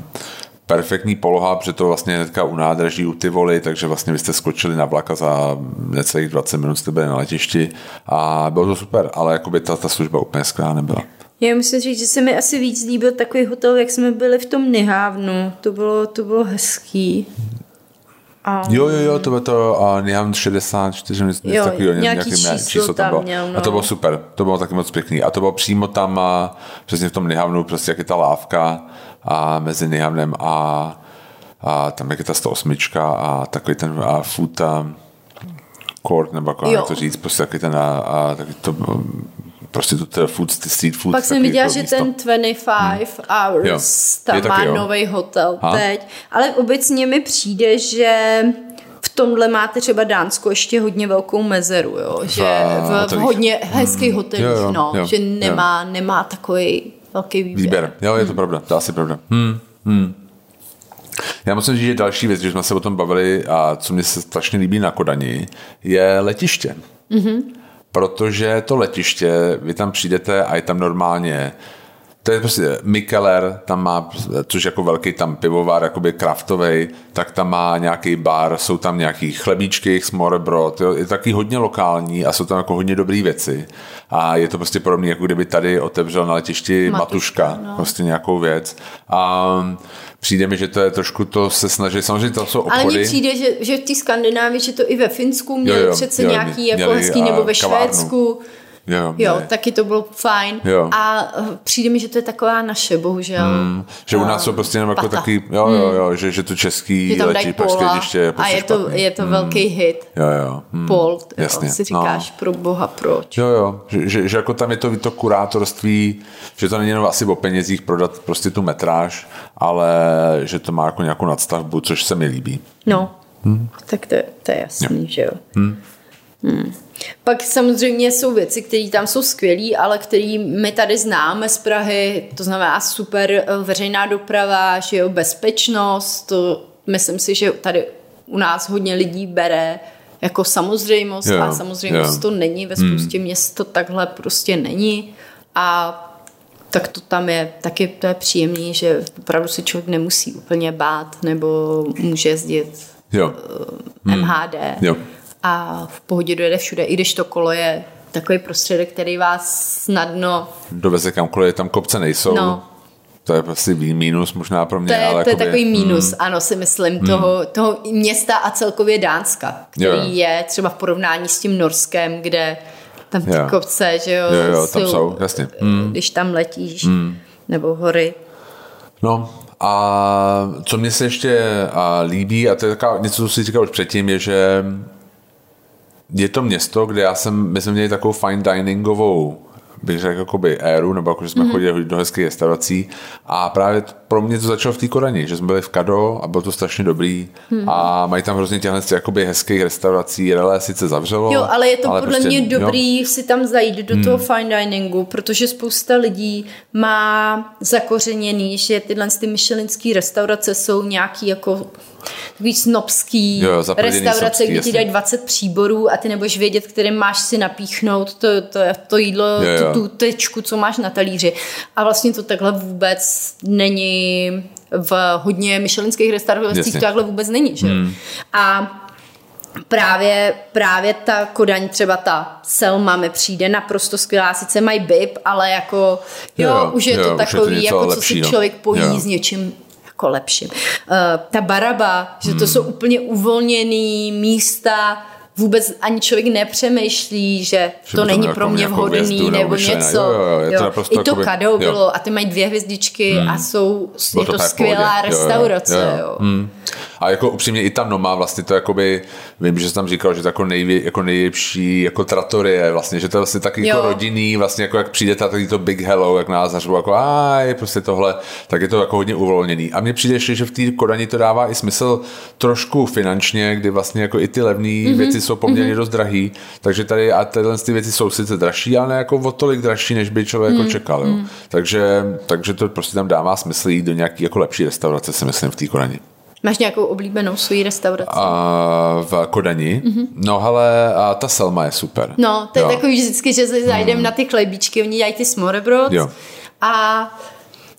perfektní poloha, protože to vlastně hnedka u nádraží, u Tivoli, takže vlastně vy jste skočili na vlak a za necelých 20 minut jste byli na letišti a bylo to super, ale jakoby ta, ta služba úplně skvělá nebyla. Já musím říct, že se mi asi víc líbil takový hotel, jak jsme byli v tom Nihávnu. To bylo, to bylo hezký. A... Jo, jo, jo, to bylo to uh, Nihan 64, něco jo, takového, nějaký, nějaký číslo, číslo tam bylo. Měl, no. A to bylo super, to bylo taky moc pěkný. A to bylo přímo tam, uh, přesně v tom Nihavnu, prostě jak je ta lávka a mezi Nihavnem a, a tam jak je ta 108 a takový ten uh, food uh, court, nebo jak to říct, prostě taky ten, a, a taky to, prostě to food, street food. Pak jsem viděla, že ten 25 hmm. hours jo. tam má nový hotel ha? teď. Ale obecně mi přijde, že v tomhle máte třeba Dánsko ještě hodně velkou mezeru, jo? že v, v, v hodně hezkých hmm. hotelích, jo, jo, no, jo, že nemá, jo. nemá takový velký výběr. výběr. Jo, je to hmm. pravda, to asi pravda. Hmm. Hmm. Já musím říct, že další věc, když jsme se o tom bavili a co mě se strašně líbí na Kodani, je letiště. Mm-hmm protože to letiště, vy tam přijdete a je tam normálně to je prostě Mikeler, tam má, což jako velký tam pivovar, jakoby kraftovej, tak tam má nějaký bar, jsou tam nějaký chlebíčky, smorbrod, jo, je taky hodně lokální a jsou tam jako hodně dobré věci. A je to prostě podobné, jako kdyby tady otevřel na letišti Matuška, Matuška no. prostě nějakou věc. A přijde mi, že to je trošku to se snaží, samozřejmě to jsou obchody. Ale mně přijde, že, že v té Skandinávii, že to i ve Finsku měli jo, jo, přece jo, nějaký jako hezký, nebo ve kavárnu. Švédsku. Jo, jo taky to bylo fajn. Jo. A eh, přijde mi, že to je taková naše, bohužel. Hmm, že u nás jsou prostě jenom jako taky, jo, jo, jo, že, že to český že tam letí prostě ještě A je to, je to hmm. velký hit. Jo, jo. Hmm. Pol, Jasně. si říkáš, no. pro boha, proč. Jo, jo, že, že, že, jako tam je to, to kurátorství, že to není jenom asi o penězích prodat prostě tu metráž, ale že to má jako nějakou nadstavbu, což se mi líbí. No, hmm. tak to, to je jasný, jo. že jo. Hmm. Hmm. Pak samozřejmě jsou věci, které tam jsou skvělé, ale které my tady známe z Prahy, to znamená super eh, veřejná doprava, že jo, bezpečnost, to myslím si, že tady u nás hodně lidí bere jako samozřejmost jo, a samozřejmost jo. to není, ve spoustě hmm. měst to takhle prostě není a tak to tam je taky to je příjemný, že opravdu si člověk nemusí úplně bát nebo může jezdit jo. MHD hmm. jo. A v pohodě dojede všude, i když to kolo je takový prostředek, který vás snadno... Doveze kamkoliv, tam kopce nejsou. No, to je prostě mínus možná pro mě. To je, ale to je takový mínus, hmm. ano, si myslím, hmm. toho, toho města a celkově Dánska, který jo. je třeba v porovnání s tím Norskem, kde tam ty jo. kopce, že jo, jo, jo tam jsou, jasně. Hmm. Když tam letíš, hmm. nebo hory. No, a co mě se ještě a, líbí, a to je taková, něco, co si říkal už předtím, je, že je to město, kde já jsem, my jsme měli takovou fine diningovou bych řekl, jakoby éru, nebo jako, že jsme mm-hmm. chodili do hezkých restaurací a právě pro mě to začalo v té Korani, že jsme byli v Kado a bylo to strašně dobrý mm-hmm. a mají tam hrozně těchto jakoby hezkých restaurací, relé sice zavřelo. Jo, ale je to ale podle prostě, mě dobrý jo. si tam zajít do mm. toho fine diningu, protože spousta lidí má zakořeněný, že tyhle ty myšelinské restaurace jsou nějaký jako takový snobský jo, restaurace, kde ti dají 20 příborů a ty nebudeš vědět, kterým máš si napíchnout to, to, to jídlo, jo, jo. Tu, tu tečku, co máš na talíři. A vlastně to takhle vůbec není v hodně myšelinských restauracích, to takhle vůbec není. Že? Hmm. A právě, právě ta Kodaň, třeba ta Selma mi přijde naprosto skvělá, sice mají bib, ale jako jo, jo už je jo, to takový, je to jako lepší, co si no. člověk pojí jo. s něčím jako lepším. Uh, ta baraba, že to hmm. jsou úplně uvolněný místa, vůbec ani člověk nepřemýšlí, že, že to není pro mě vhodný nebo, něco. Jo, jo, jo, jo. To I to kadou bylo a ty mají dvě hvězdičky hmm. a jsou, je to, to skvělá restaurace. Jo, jo. Jo. Jo. Hmm. A jako upřímně i ta Noma vlastně to jakoby, vím, že jsi tam říkal, že to jako, nejvě, jako nejlepší jako tratorie vlastně, že to je vlastně taky jako rodinný, vlastně jako jak přijde taky to big hello, jak nás zařvu, jako a je prostě tohle, tak je to jako hodně uvolněný. A mně přijde ještě, že v té Kodani to dává i smysl trošku finančně, kdy vlastně jako i ty levné mm-hmm. věci jsou poměrně mm-hmm. dost drahý, takže tady a tyhle ty věci jsou sice dražší, ale ne jako o tolik dražší, než by člověk mm-hmm. jako čekal. Jo. Mm-hmm. Takže, takže to prostě tam dává smysl jít do nějaký jako lepší restaurace, si myslím, v té Kodani. Máš nějakou oblíbenou svoji restauraci? A, v Kodani? Mm-hmm. No hele, a ta Selma je super. No, to je jo. takový vždycky, že se zajdeme mm. na ty chlebíčky, oni dělají ty smorrebrod jo. a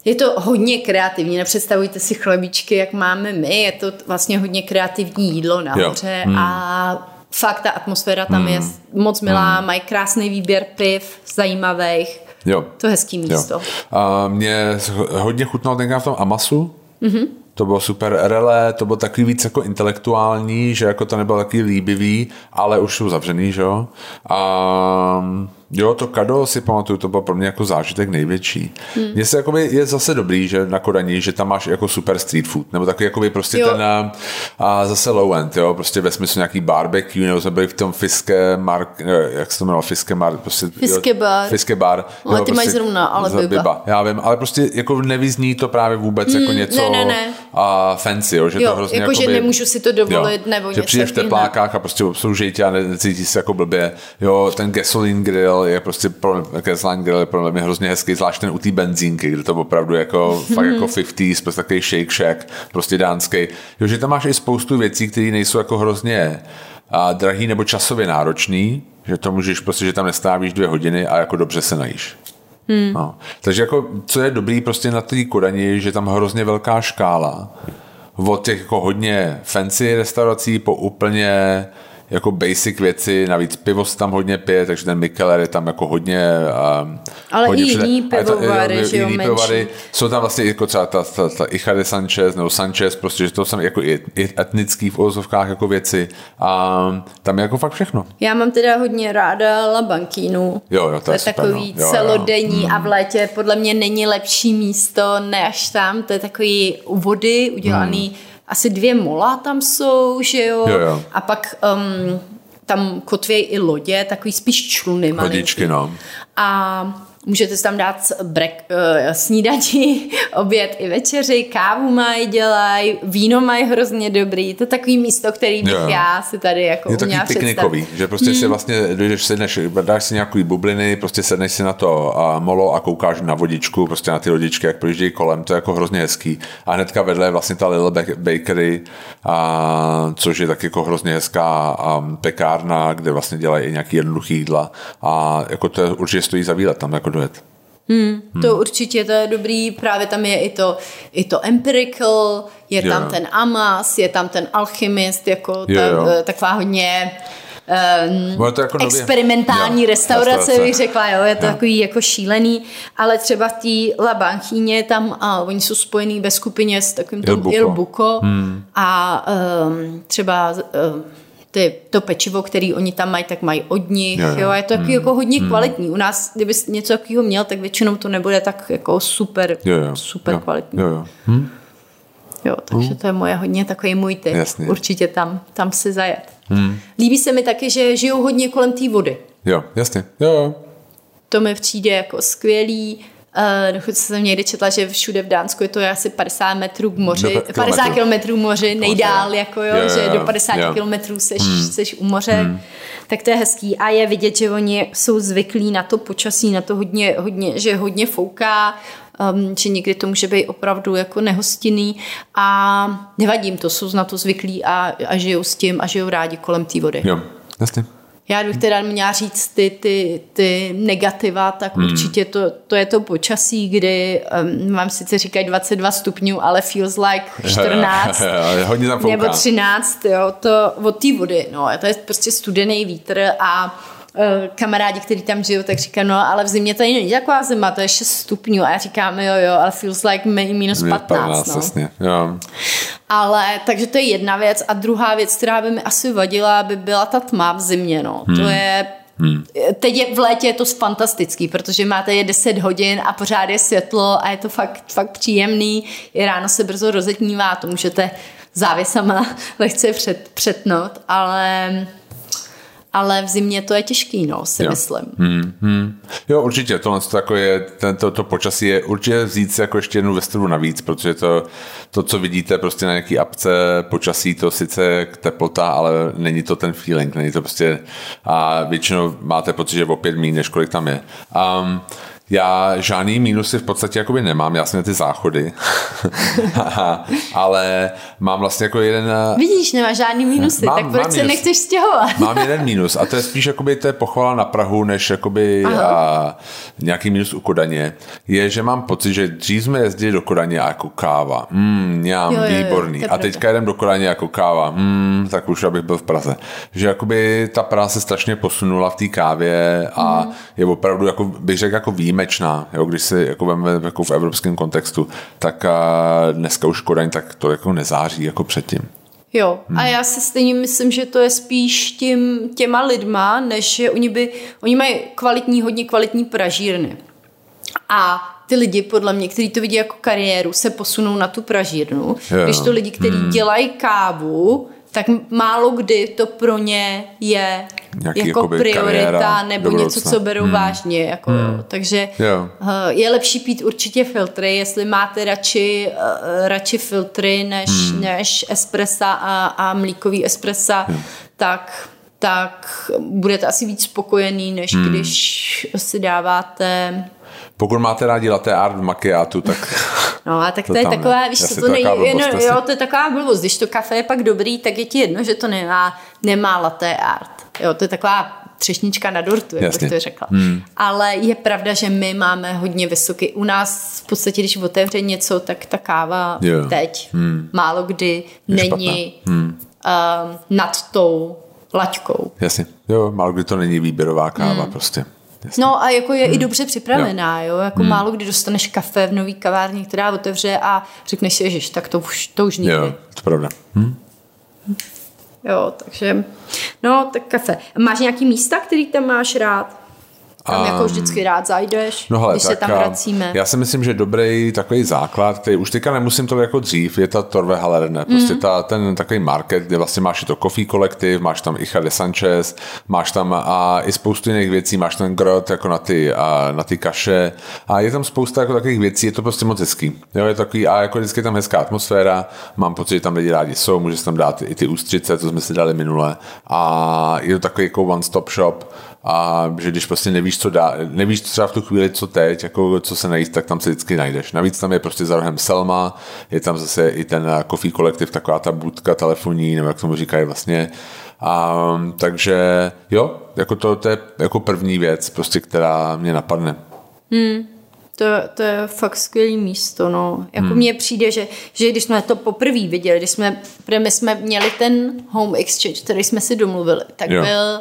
je to hodně kreativní. Nepředstavujte si chlebíčky, jak máme my. Je to vlastně hodně kreativní jídlo nahoře mm. a fakt ta atmosféra tam mm. je moc milá, mm. mají krásný výběr piv, zajímavých. Jo. To je hezký místo. Jo. A mě hodně chutnalo tenkrát v tom Amasu. Mm-hmm to bylo super relé, to bylo takový víc jako intelektuální, že jako to nebylo takový líbivý, ale už jsou zavřený, že jo. A Jo, to kado si pamatuju, to byl pro mě jako zážitek největší. Hmm. Mně se jakoby je zase dobrý, že na Kodani, že tam máš jako super street food, nebo takový jakoby prostě jo. ten a, a zase low end, jo, prostě ve smyslu nějaký barbecue, nebo jsme byli v tom Fiske Mark, jak se to jmenovalo, Fiske Mar, prostě, Fiske bar. Fiske bar. Ale jo, ty prostě, mají zrovna, ale biba. biba. Já vím, ale prostě jako nevyzní to právě vůbec jako hmm, jako něco ne, ne, ne. A fancy, jo, že jo, to hrozně jako, jakoby, že nemůžu si to dovolit, jo, nebo že přijdeš v teplákách a prostě obslouží tě a necítíš se jako blbě, jo, ten gasoline grill je prostě pro Kesline Grill je pro mě hrozně hezký, zvlášť ten u té benzínky, kde to opravdu jako *laughs* fakt jako 50s, prostě takový shake shack, prostě dánský. Jo, že tam máš i spoustu věcí, které nejsou jako hrozně a drahý nebo časově náročný, že to můžeš prostě, že tam nestávíš dvě hodiny a jako dobře se najíš. Hmm. No. Takže jako, co je dobrý prostě na té Kodani, že tam hrozně velká škála od těch jako hodně fancy restaurací po úplně jako basic věci, navíc pivo se tam hodně pije, takže ten Mikeller je tam jako hodně uh, Ale hodně i jiný pivovary, že jo, pivovary. Jsou tam vlastně jako třeba ta, ta, ta Ichade Sanchez nebo Sanchez, prostě, že to jsou jako i, i etnický v ozovkách jako věci a tam je jako fakt všechno. Já mám teda hodně ráda La Banquinu. Jo, jo, to, to je, je super, takový no. jo, celodenní jo. a v hmm. létě podle mě není lepší místo než tam, to je takový u vody udělaný hmm asi dvě mola tam jsou, že jo, jo, jo. a pak um, tam kotvějí i lodě, takový spíš čluny Lodičky, no. A můžete si tam dát brek, uh, snídaní, *laughs* oběd i večeři, kávu mají, dělají, víno mají hrozně dobrý. To je takový místo, který bych jo. já si tady jako Je to takový piknikový, že prostě hmm. si vlastně dojdeš, sedneš, dáš si nějaký bubliny, prostě sedneš si na to a molo a koukáš na vodičku, prostě na ty lodičky, jak projíždějí kolem, to je jako hrozně hezký. A hnedka vedle je vlastně ta Little Bakery, a, což je tak jako hrozně hezká a pekárna, kde vlastně dělají i nějaký jednoduchý jídla a jako to určitě stojí za výlet tam jako dojet. Hmm, to hmm. určitě to je dobrý, právě tam je i to, i to empirical, je yeah. tam ten Amas, je tam ten alchymist, jako ta, yeah, yeah. taková hodně um, to jako experimentální nově. restaurace, bych řekla, jo, je to jo. takový jako šílený, ale třeba v té La Banchíně tam, a oni jsou spojený ve skupině s takovým Il Buco, Il Buco hmm. a um, třeba um, ty, to pečivo, který oni tam mají, tak mají od nich, jo, jo. a je to taky mm. jako hodně mm. kvalitní. U nás, kdyby něco takového měl, tak většinou to nebude tak jako super, jo, jo. super jo. kvalitní. Jo, jo. Hm? Jo, takže to je moje hodně takový můj typ. Jasně. Určitě tam, tam si zajet. Hmm. Líbí se mi taky, že žijou hodně kolem té vody. Jo, jasně. Jo, jo. To mi přijde jako skvělý. Uh, dokonce jsem někdy četla, že všude v Dánsku je to asi 50 metrů k moři, do 50 kilometrů moři nejdál, jako jo, jo, že do 50 jo. kilometrů seš, hmm. seš u moře, hmm. tak to je hezký a je vidět, že oni jsou zvyklí na to počasí, na to hodně, hodně že hodně fouká, um, že někdy to může být opravdu jako nehostinný a nevadím to, jsou na to zvyklí a, a žijou s tím a žijou rádi kolem té vody. Jo, jasně. Já bych teda měla říct ty, ty, ty negativa, tak hmm. určitě to, to je to počasí, kdy um, mám sice říkat 22 stupňů, ale feels like *laughs* 14 hodně nebo 13, jo, to od té vody, no, to je prostě studený vítr a kamarádi, kteří tam žijou, tak říkají, no ale v zimě tady není taková zima, to je 6 stupňů a já říkám, jo, jo, ale feels like minus 15. 15 no. jasně, jo. Ale, takže to je jedna věc a druhá věc, která by mi asi vadila, by byla ta tma v zimě, no. Hmm. To je Hmm. Teď je, v létě je to fantastický, protože máte je 10 hodin a pořád je světlo a je to fakt, fakt příjemný. I ráno se brzo rozetnívá, to můžete závěsama *laughs* lehce před, přetnout, ale ale v zimě to je těžký, no, si jo. myslím. Hmm, hmm. Jo, určitě, tohle to, jako je, to, to počasí je určitě vzít si jako ještě jednu vrstvu navíc, protože to, to, co vidíte prostě na nějaký apce počasí, to sice teplota, ale není to ten feeling, není to prostě a většinou máte pocit, že o pět než kolik tam je. Um, já žádný mínusy v podstatě jakoby nemám, já jsem ty záchody, *laughs* ale mám vlastně jako jeden... Eh, Vidíš, nemáš žádný mínusy, mám, tak proč se minus. nechceš stěhovat? mám jeden mínus a to je spíš jakoby to je pochvala na Prahu, než jakoby a, nějaký mínus u Kodaně, je, že mám pocit, že dřív jsme jezdili do Kodaně jako káva, mm, jo, jo, výborný, jo, a teďka jdem do Kodaně jako káva, mm, tak už abych byl v Praze. Že jakoby ta Praha se strašně posunula v té kávě a mm. je opravdu, jako bych řekl, jako vím, výjimečná, jo, když si jako veme jako v evropském kontextu, tak a dneska už Kodaň tak to jako nezáří jako předtím. Jo, hmm. a já si stejně myslím, že to je spíš tím, těma lidma, než že oni by, oni mají kvalitní, hodně kvalitní pražírny. A ty lidi, podle mě, kteří to vidí jako kariéru, se posunou na tu pražírnu. Jo. Když to lidi, kteří hmm. dělají kávu, tak málo kdy to pro ně je Nějaký, jako priorita kariéra, nebo něco, co berou hmm. vážně. Jako, hmm. Takže jo. Eh, je lepší pít určitě filtry, jestli máte radši, uh, radši filtry než, hmm. než espressa a, a mlíkový espressa, hmm. tak tak budete asi víc spokojený, než hmm. když si dáváte pokud máte rádi latte art v makiátu, tak... *laughs* No a tak to, to je taková, víš, co to není, no, jo, to je taková blbost, když to kafe je pak dobrý, tak je ti jedno, že to nemá, nemá latte art. Jo, to je taková třešnička na dortu, jak Jasně. bych to řekla. Hmm. Ale je pravda, že my máme hodně vysoký. U nás v podstatě, když otevře něco, tak ta káva jo. teď hmm. málo kdy je není hmm. uh, nad tou laťkou. Jasně. Jo, málo kdy to není výběrová káva hmm. prostě. Jasně. No a jako je hmm. i dobře připravená, jo. jo? Jako hmm. málo kdy dostaneš kafe v nový kavárně, která otevře a řekneš si, že tak to už, to už nikdy. Jo, to pravda. Hmm. Jo, takže, no, tak kafe. Máš nějaký místa, který tam máš rád? Tam jako vždycky rád zajdeš, no hele, když tak, se tam vracíme. Já si myslím, že dobrý takový základ, který už teďka nemusím to jako dřív, je ta Torve Halerne. Prostě mm. ta, ten takový market, kde vlastně máš i to Coffee kolektiv, máš tam Icha de Sanchez, máš tam a i spoustu jiných věcí, máš ten grot jako na ty, a, na ty kaše a je tam spousta jako takových věcí, je to prostě moc hezký. Jo, je takový, a jako vždycky je tam hezká atmosféra, mám pocit, že tam lidi rádi jsou, můžeš tam dát i ty ústřice, co jsme si dali minule a je to takový jako one-stop shop, a že když prostě nevíš, co dá, nevíš třeba v tu chvíli, co teď, jako co se najíst, tak tam se vždycky najdeš. Navíc tam je prostě za rohem Selma, je tam zase i ten Coffee kolektiv, taková ta budka telefonní, nebo jak tomu říkají vlastně. A, takže jo, jako to, to je jako první věc, prostě, která mě napadne. Hmm. To, to je fakt skvělé místo, no. Jako hmm. mně přijde, že, že když jsme to poprvé viděli, když jsme, my jsme měli ten home exchange, který jsme si domluvili, tak jo. byl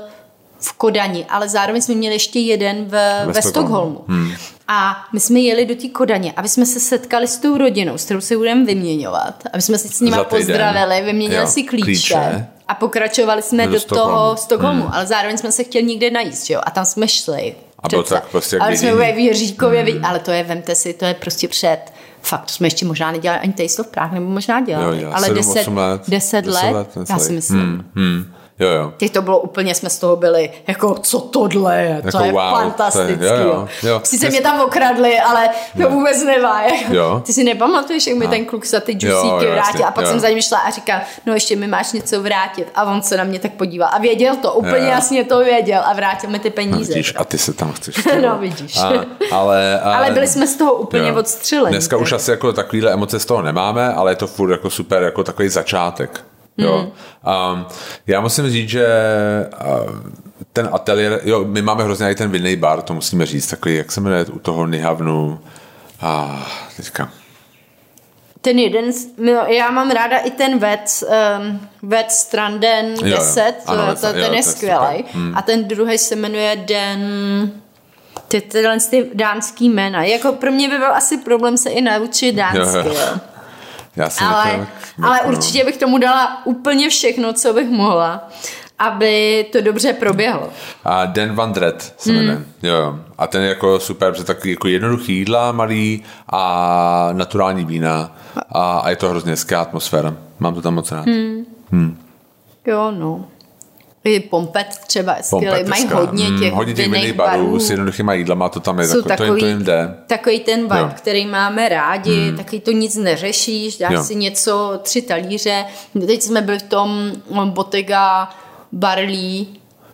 v Kodani, ale zároveň jsme měli ještě jeden v, ve, ve Stockholmu. Hmm. A my jsme jeli do té Kodaně, aby jsme se setkali s tou rodinou, s kterou se budeme vyměňovat, aby jsme si s nimi pozdravili, vyměnili jo, si klíče, klíče. A pokračovali jsme do, do toho Stockholmu, hmm. ale zároveň jsme se chtěli někde najíst, jo? A tam jsme šli. A bylo tak prostě Ale jsme v Jiříkově, hmm. ale to je, vemte si, to je prostě před fakt, to jsme ještě možná nedělali ani Taste of Prague, nebo možná dělali, jo, ale 10 let, 10 let, let já si myslím. Hmm, hmm. Jo, jo. Teď to bylo úplně, jsme z toho byli, jako co tohle je, jako to je wow, fantastický. Je, jo, jo, jo. Sice mě tam okradli, ale to jo. vůbec nevá. Jo. Ty si nepamatuješ, jak mi ten kluk za ty juicíky vrátil a pak jo. jsem za ním šla a říkal, no ještě mi máš něco vrátit a on se na mě tak podíval a věděl to, úplně jo. jasně to věděl a vrátil mi ty peníze. No, vidíš, a ty se tam chceš. *laughs* no vidíš. A, ale, *laughs* a, ale byli jsme z toho úplně jo. odstřeleni. Dneska už asi jako takovýhle emoce z toho nemáme, ale je to furt jako super, jako takový začátek. Jo. Mm. Um, já musím říct, že ten ateliér, jo, my máme hrozně i ten vinný bar, to musíme říct, takový, jak se jmenuje u toho Nihavnu a teďka. Ten jeden, já mám ráda i ten Vec, um, Vec Stranden 10, jo, jo. Ano, to, ten jo, je skvělý. Hmm. A ten druhý se jmenuje Den ty, tyhle ty dánský jména. Jako pro mě by byl asi problém se i naučit dánsky. Jo, jo. Já si ale, to, ale určitě bych tomu dala úplně všechno, co bych mohla aby to dobře proběhlo. A Den Van Dret se jmenuje. Hmm. Jo. A ten je jako super, protože takový jako jednoduchý jídla, malý a naturální vína a, a je to hrozně hezká atmosféra. Mám to tam moc rád. Hmm. Hmm. Jo, no. Pompet třeba je skvělý, mají hodně těch, hmm, hodně těch vinných barů, barů s jednoduchýma jídlama, to tam je, Jsou takový, to, jim, to jim jde. Takový ten vibe, jo. který máme rádi, hmm. takový to nic neřešíš, dáš jo. si něco, tři talíře. Teď jsme byli v tom Bottega Barley,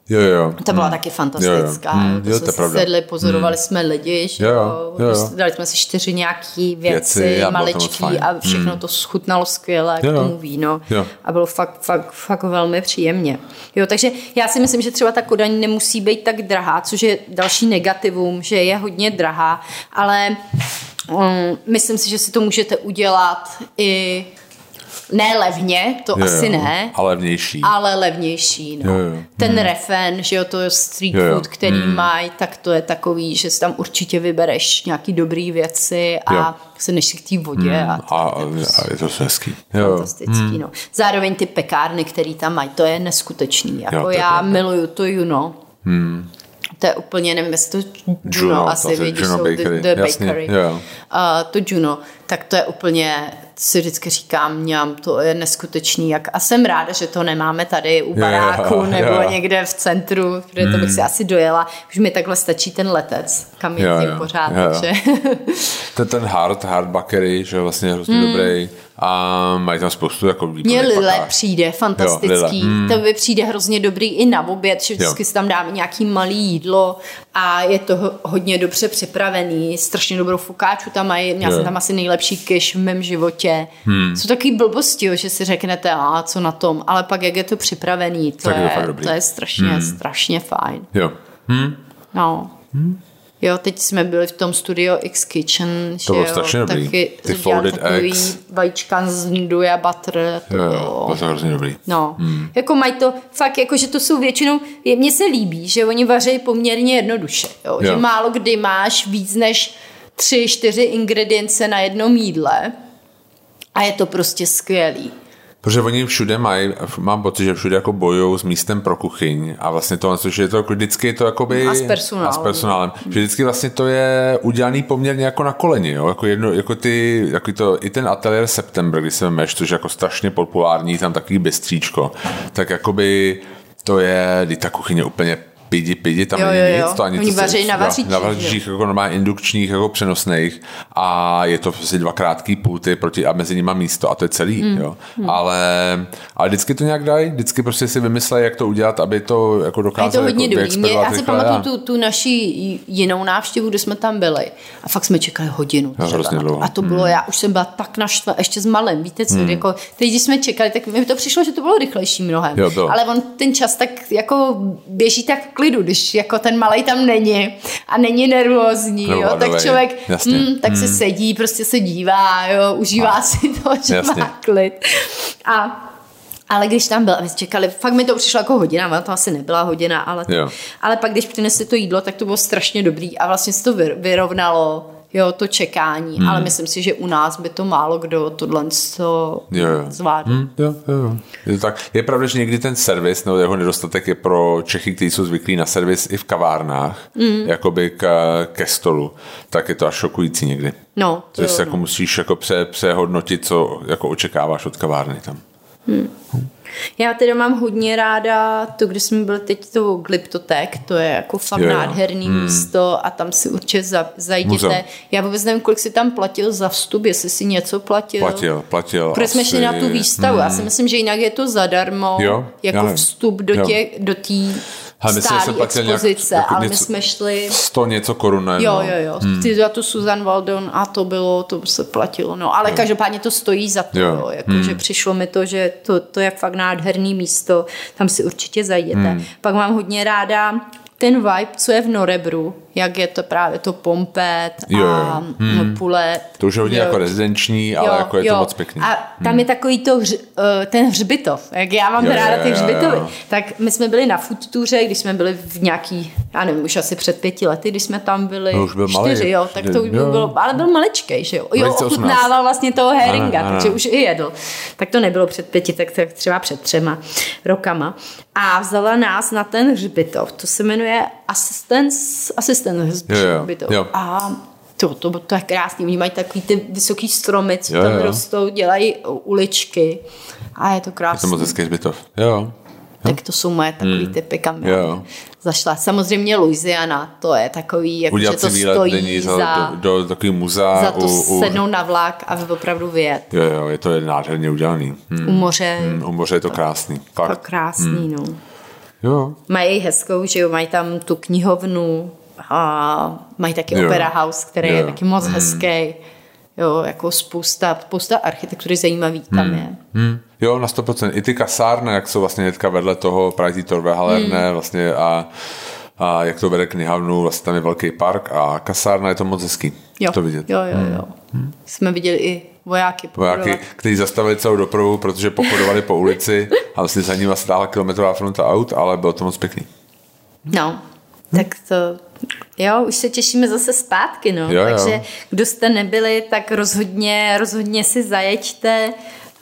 Jo, jo. To byla hmm. taky fantastická. Jo, jo. Hmm. Jo, to jsme si sedli, pozorovali hmm. jsme lidi, že jo, jo, jo. dali jsme si čtyři nějaký věci, věci maličký a všechno hmm. to schutnalo skvěle jo, k tomu víno jo. a bylo fakt, fakt, fakt velmi příjemně. Jo, takže já si myslím, že třeba ta Kodaň nemusí být tak drahá, což je další negativum, že je hodně drahá, ale um, myslím si, že si to můžete udělat i ne levně, to jo, asi ne. Ale levnější. Ale levnější, no. Jo, jo. Ten hmm. refen, že jo, to je street jo, jo. food, který hmm. mají, tak to je takový, že si tam určitě vybereš nějaký dobrý věci a jo. se než k té vodě. Hmm. A, a, a, je to hezký. Jo. Fantastický, hmm. no. Zároveň ty pekárny, které tam mají, to je neskutečný. Jako jo, já pravda. miluju to Juno. Hmm. To je úplně, nevím, jestli to Juno, Juno asi vědí, Juno jsou Bakery. The, the Bakery. Uh, to Juno, tak to je úplně si vždycky říkám, mňam, to je neskutečný, jak a jsem ráda, že to nemáme tady u baráku yeah, nebo yeah. někde v centru, protože mm. to bych si hmm. asi dojela. Už mi takhle stačí ten letec, kam jezdím yeah, pořád. Yeah. Takže. ten, ten hard, hard bakery, že je vlastně hrozně mm. dobrý a mají tam spoustu jako Mně Lile přijde fantastický, jo, mm. to by přijde hrozně dobrý i na oběd, že vždycky jo. si tam dáme nějaký malý jídlo a je to hodně dobře připravený, strašně dobrou fukáču tam mají, měla jsem tam asi nejlepší keš v mém životě. Hmm. Jsou takový blbosti, jo, že si řeknete, a co na tom, ale pak jak je to připravený, to, je, je, to je strašně, hmm. strašně fajn. Jo. Hmm. No. Hmm. Jo, teď jsme byli v tom Studio X Kitchen, to bylo strašně jo, dobrý. Taky Ty folded eggs. vajíčka z a butter. To jo, jo, to hrozně dobrý. No, hmm. jako mají to fakt, jako že to jsou většinou, mně se líbí, že oni vaří poměrně jednoduše, jo, jo. že málo kdy máš víc než tři, čtyři ingredience na jednom jídle a je to prostě skvělý. Protože oni všude mají, mám pocit, že všude jako bojují s místem pro kuchyň a vlastně to, což je to jako vždycky je to jakoby... A s personálem. A s personálem. Že vždycky vlastně to je udělaný poměrně jako na koleni, jo? Jako, jedno, jako ty, jako to, i ten ateliér September, když se vemeš, což je jako strašně populární, tam takový bystříčko, tak jakoby to je, kdy ta kuchyně úplně pidi, pidi, tam jo, není jo, jo. nic, to ani Oni to vaří na vařičích. Na vařičích, jako normálně indukčních, jako přenosných a je to prostě dva krátký pulty proti, a mezi nimi místo a to je celý, mm. jo. Mm. Ale, ale vždycky to nějak dají, vždycky prostě si vymyslejí, jak to udělat, aby to jako dokázali. Je to hodně jako dobrý. Mě, já si pamatuju tu, tu naši jinou návštěvu, kde jsme tam byli a fakt jsme čekali hodinu. Hrozně dlouho. A to bylo, hmm. já už jsem byla tak naštva, ještě s malem, víte co, hmm. jako teď, když jsme čekali, tak mi to přišlo, že to bylo rychlejší mnohem. Jo, to. Ale on ten čas tak jako běží tak klidu, když jako ten malej tam není a není nervózní, jo, tak člověk hm, tak hmm. se sedí, prostě se dívá, jo, užívá a. si to, *laughs* že Jasně. má klid. A ale když tam byl, a my čekali, fakt mi to přišlo jako hodina, ale to asi nebyla hodina, ale, to, ale pak když přinesli to jídlo, tak to bylo strašně dobrý a vlastně se to vyrovnalo jo, to čekání, hmm. ale myslím si, že u nás by to málo kdo tohle to zvládl. Hmm, jo, jo. Je, to tak. je pravda, že někdy ten servis, nebo jeho nedostatek je pro Čechy, kteří jsou zvyklí na servis i v kavárnách, hmm. jakoby k, ke stolu, tak je to až šokující někdy. No, to že se no. jako musíš jako pře, přehodnotit, co jako očekáváš od kavárny tam. Hmm. Hmm. Já teda mám hodně ráda to, kde jsme byli teď to Glyptotek, to je jako fakt jo, nádherný hmm. místo a tam si určitě za, zajděte. Já vůbec nevím, kolik si tam platil za vstup, jestli si něco platil. Platil, platil. Protože jsme šli na tu výstavu. Hmm. Já si myslím, že jinak je to zadarmo, jo, jako vstup do té do Hele, myslím, stálý platil expozice, nějak, jako ale něco, my jsme šli... 100 něco korun, ne? Jo, jo, jo. Hmm. Ty za tu Susan Waldon a to bylo, to se platilo, no. Ale jo. každopádně to stojí za to, jo. Jako, hmm. že přišlo mi to, že to, to je fakt nádherný místo, tam si určitě zajděte. Hmm. Pak mám hodně ráda ten vibe, co je v Norebru, jak je to právě to Pompet a jo, jo. Hmm. Pulet. To už je hodně jo. jako rezidenční, ale jo, jako je jo. to moc pěkný. A tam hmm. je takový to hř, uh, ten hřbitov, jak já mám jo, ráda ty hřbitovy. Tak my jsme byli na foodtouře, když jsme byli v nějaký, já nevím, už asi před pěti lety, když jsme tam byli no, už byl čtyři, malý, jo, tak to už jo. bylo, ale byl maličkej, že jo. Jo, ochutnával vlastně toho heringa, ano, ano. takže už i jedl. Tak to nebylo před pěti, tak, tak třeba před třema rokama. A vzala nás na ten hřbitov, to se jmenuje Assistance, Assistance hřbitov. Jo, jo. A to, to, to je krásný. Oni mají takový ty vysoký stromy, co jo, tam jo. rostou, dělají uličky. A je to krásné. Je to moc hezký hřbitov. Jo. Tak to jsou moje takový hmm. typy, kam jo. zašla. Samozřejmě Louisiana, to je takový, jako, že to stojí za, za do, do takový muzea. Za to u, sednout na vlak a opravdu vyjet. Jo, jo, je to nádherně udělaný. Hmm. U moře. Hmm, u moře je to krásný. Fakt. To krásný, hmm. no. Jo. Mají hezkou, že jo, mají tam tu knihovnu a mají taky jo. Opera House, který jo. je taky moc hmm. hezký. Jo, jako spousta, spousta architektury zajímavý tam hmm. je. Hmm. Jo, na 100%. I ty kasárny, jak jsou vlastně hnedka vedle toho Praží Torve Halerne hmm. vlastně a, a jak to vede knihovnu, vlastně tam je velký park a kasárna je to moc hezký. Jo, to vidět. jo, jo, jo. Hmm. Jsme viděli i vojáky. Vojáky, kteří zastavili celou dopravu, protože pochodovali po ulici a vlastně za nimi stála kilometrová fronta aut, ale bylo to moc pěkný. No, tak to Jo, už se těšíme zase zpátky, no. Jo, Takže jo. kdo jste nebyli, tak rozhodně, rozhodně si zajeďte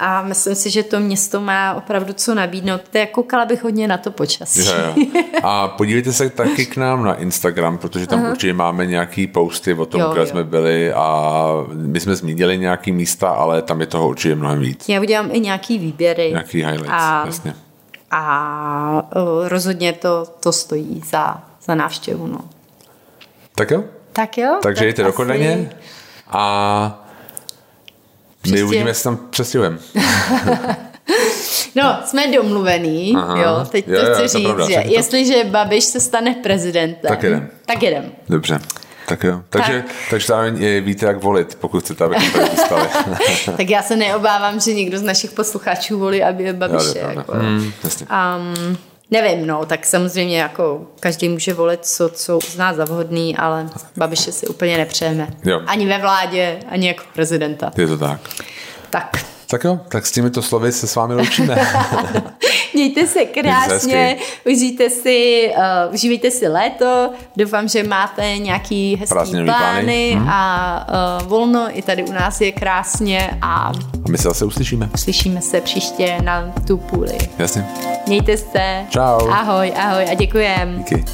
a myslím si, že to město má opravdu co nabídnout. To koukala bych hodně na to počasí. Jo, jo. *laughs* A podívejte se taky k nám na Instagram, protože tam uh-huh. určitě máme nějaký posty o tom, jo, kde jo. jsme byli a my jsme zmínili nějaký místa, ale tam je toho určitě mnohem víc. Já udělám i nějaký výběry. Nějaký highlights, a, jasně. A rozhodně to, to stojí za, za návštěvu, no. Tak jo? Tak jo. Takže tak jděte asi... do Kodaně a Příště. my uvidíme, jestli tam přestěhujeme. *laughs* no, jsme domluvený, Aha. jo, teď jo, to chci jo, říct, pravda, že jestliže Babiš se stane prezidentem, tak jedem. Tak jedem. Dobře. Tak jo. Takže, tak. takže zároveň víte, jak volit, pokud chcete, aby stali. *laughs* tak já se neobávám, že někdo z našich posluchačů volí, aby je Babiše. Jo, jako. mm, um, Nevím, no, tak samozřejmě jako každý může volit, co, co uzná za vhodný, ale Babiše si úplně nepřejeme. Jo. Ani ve vládě, ani jako prezidenta. Je to tak. Tak. Tak jo, tak s těmito slovy se s vámi loučíme. *laughs* Mějte se krásně, užijte si, uh, užívejte si léto, doufám, že máte nějaký hezký plány, plány hmm. a uh, volno i tady u nás je krásně a my se zase uslyšíme. Uslyšíme se příště na tu půli. Jasně. Mějte se. Čau. Ahoj, ahoj a děkujem. Díky.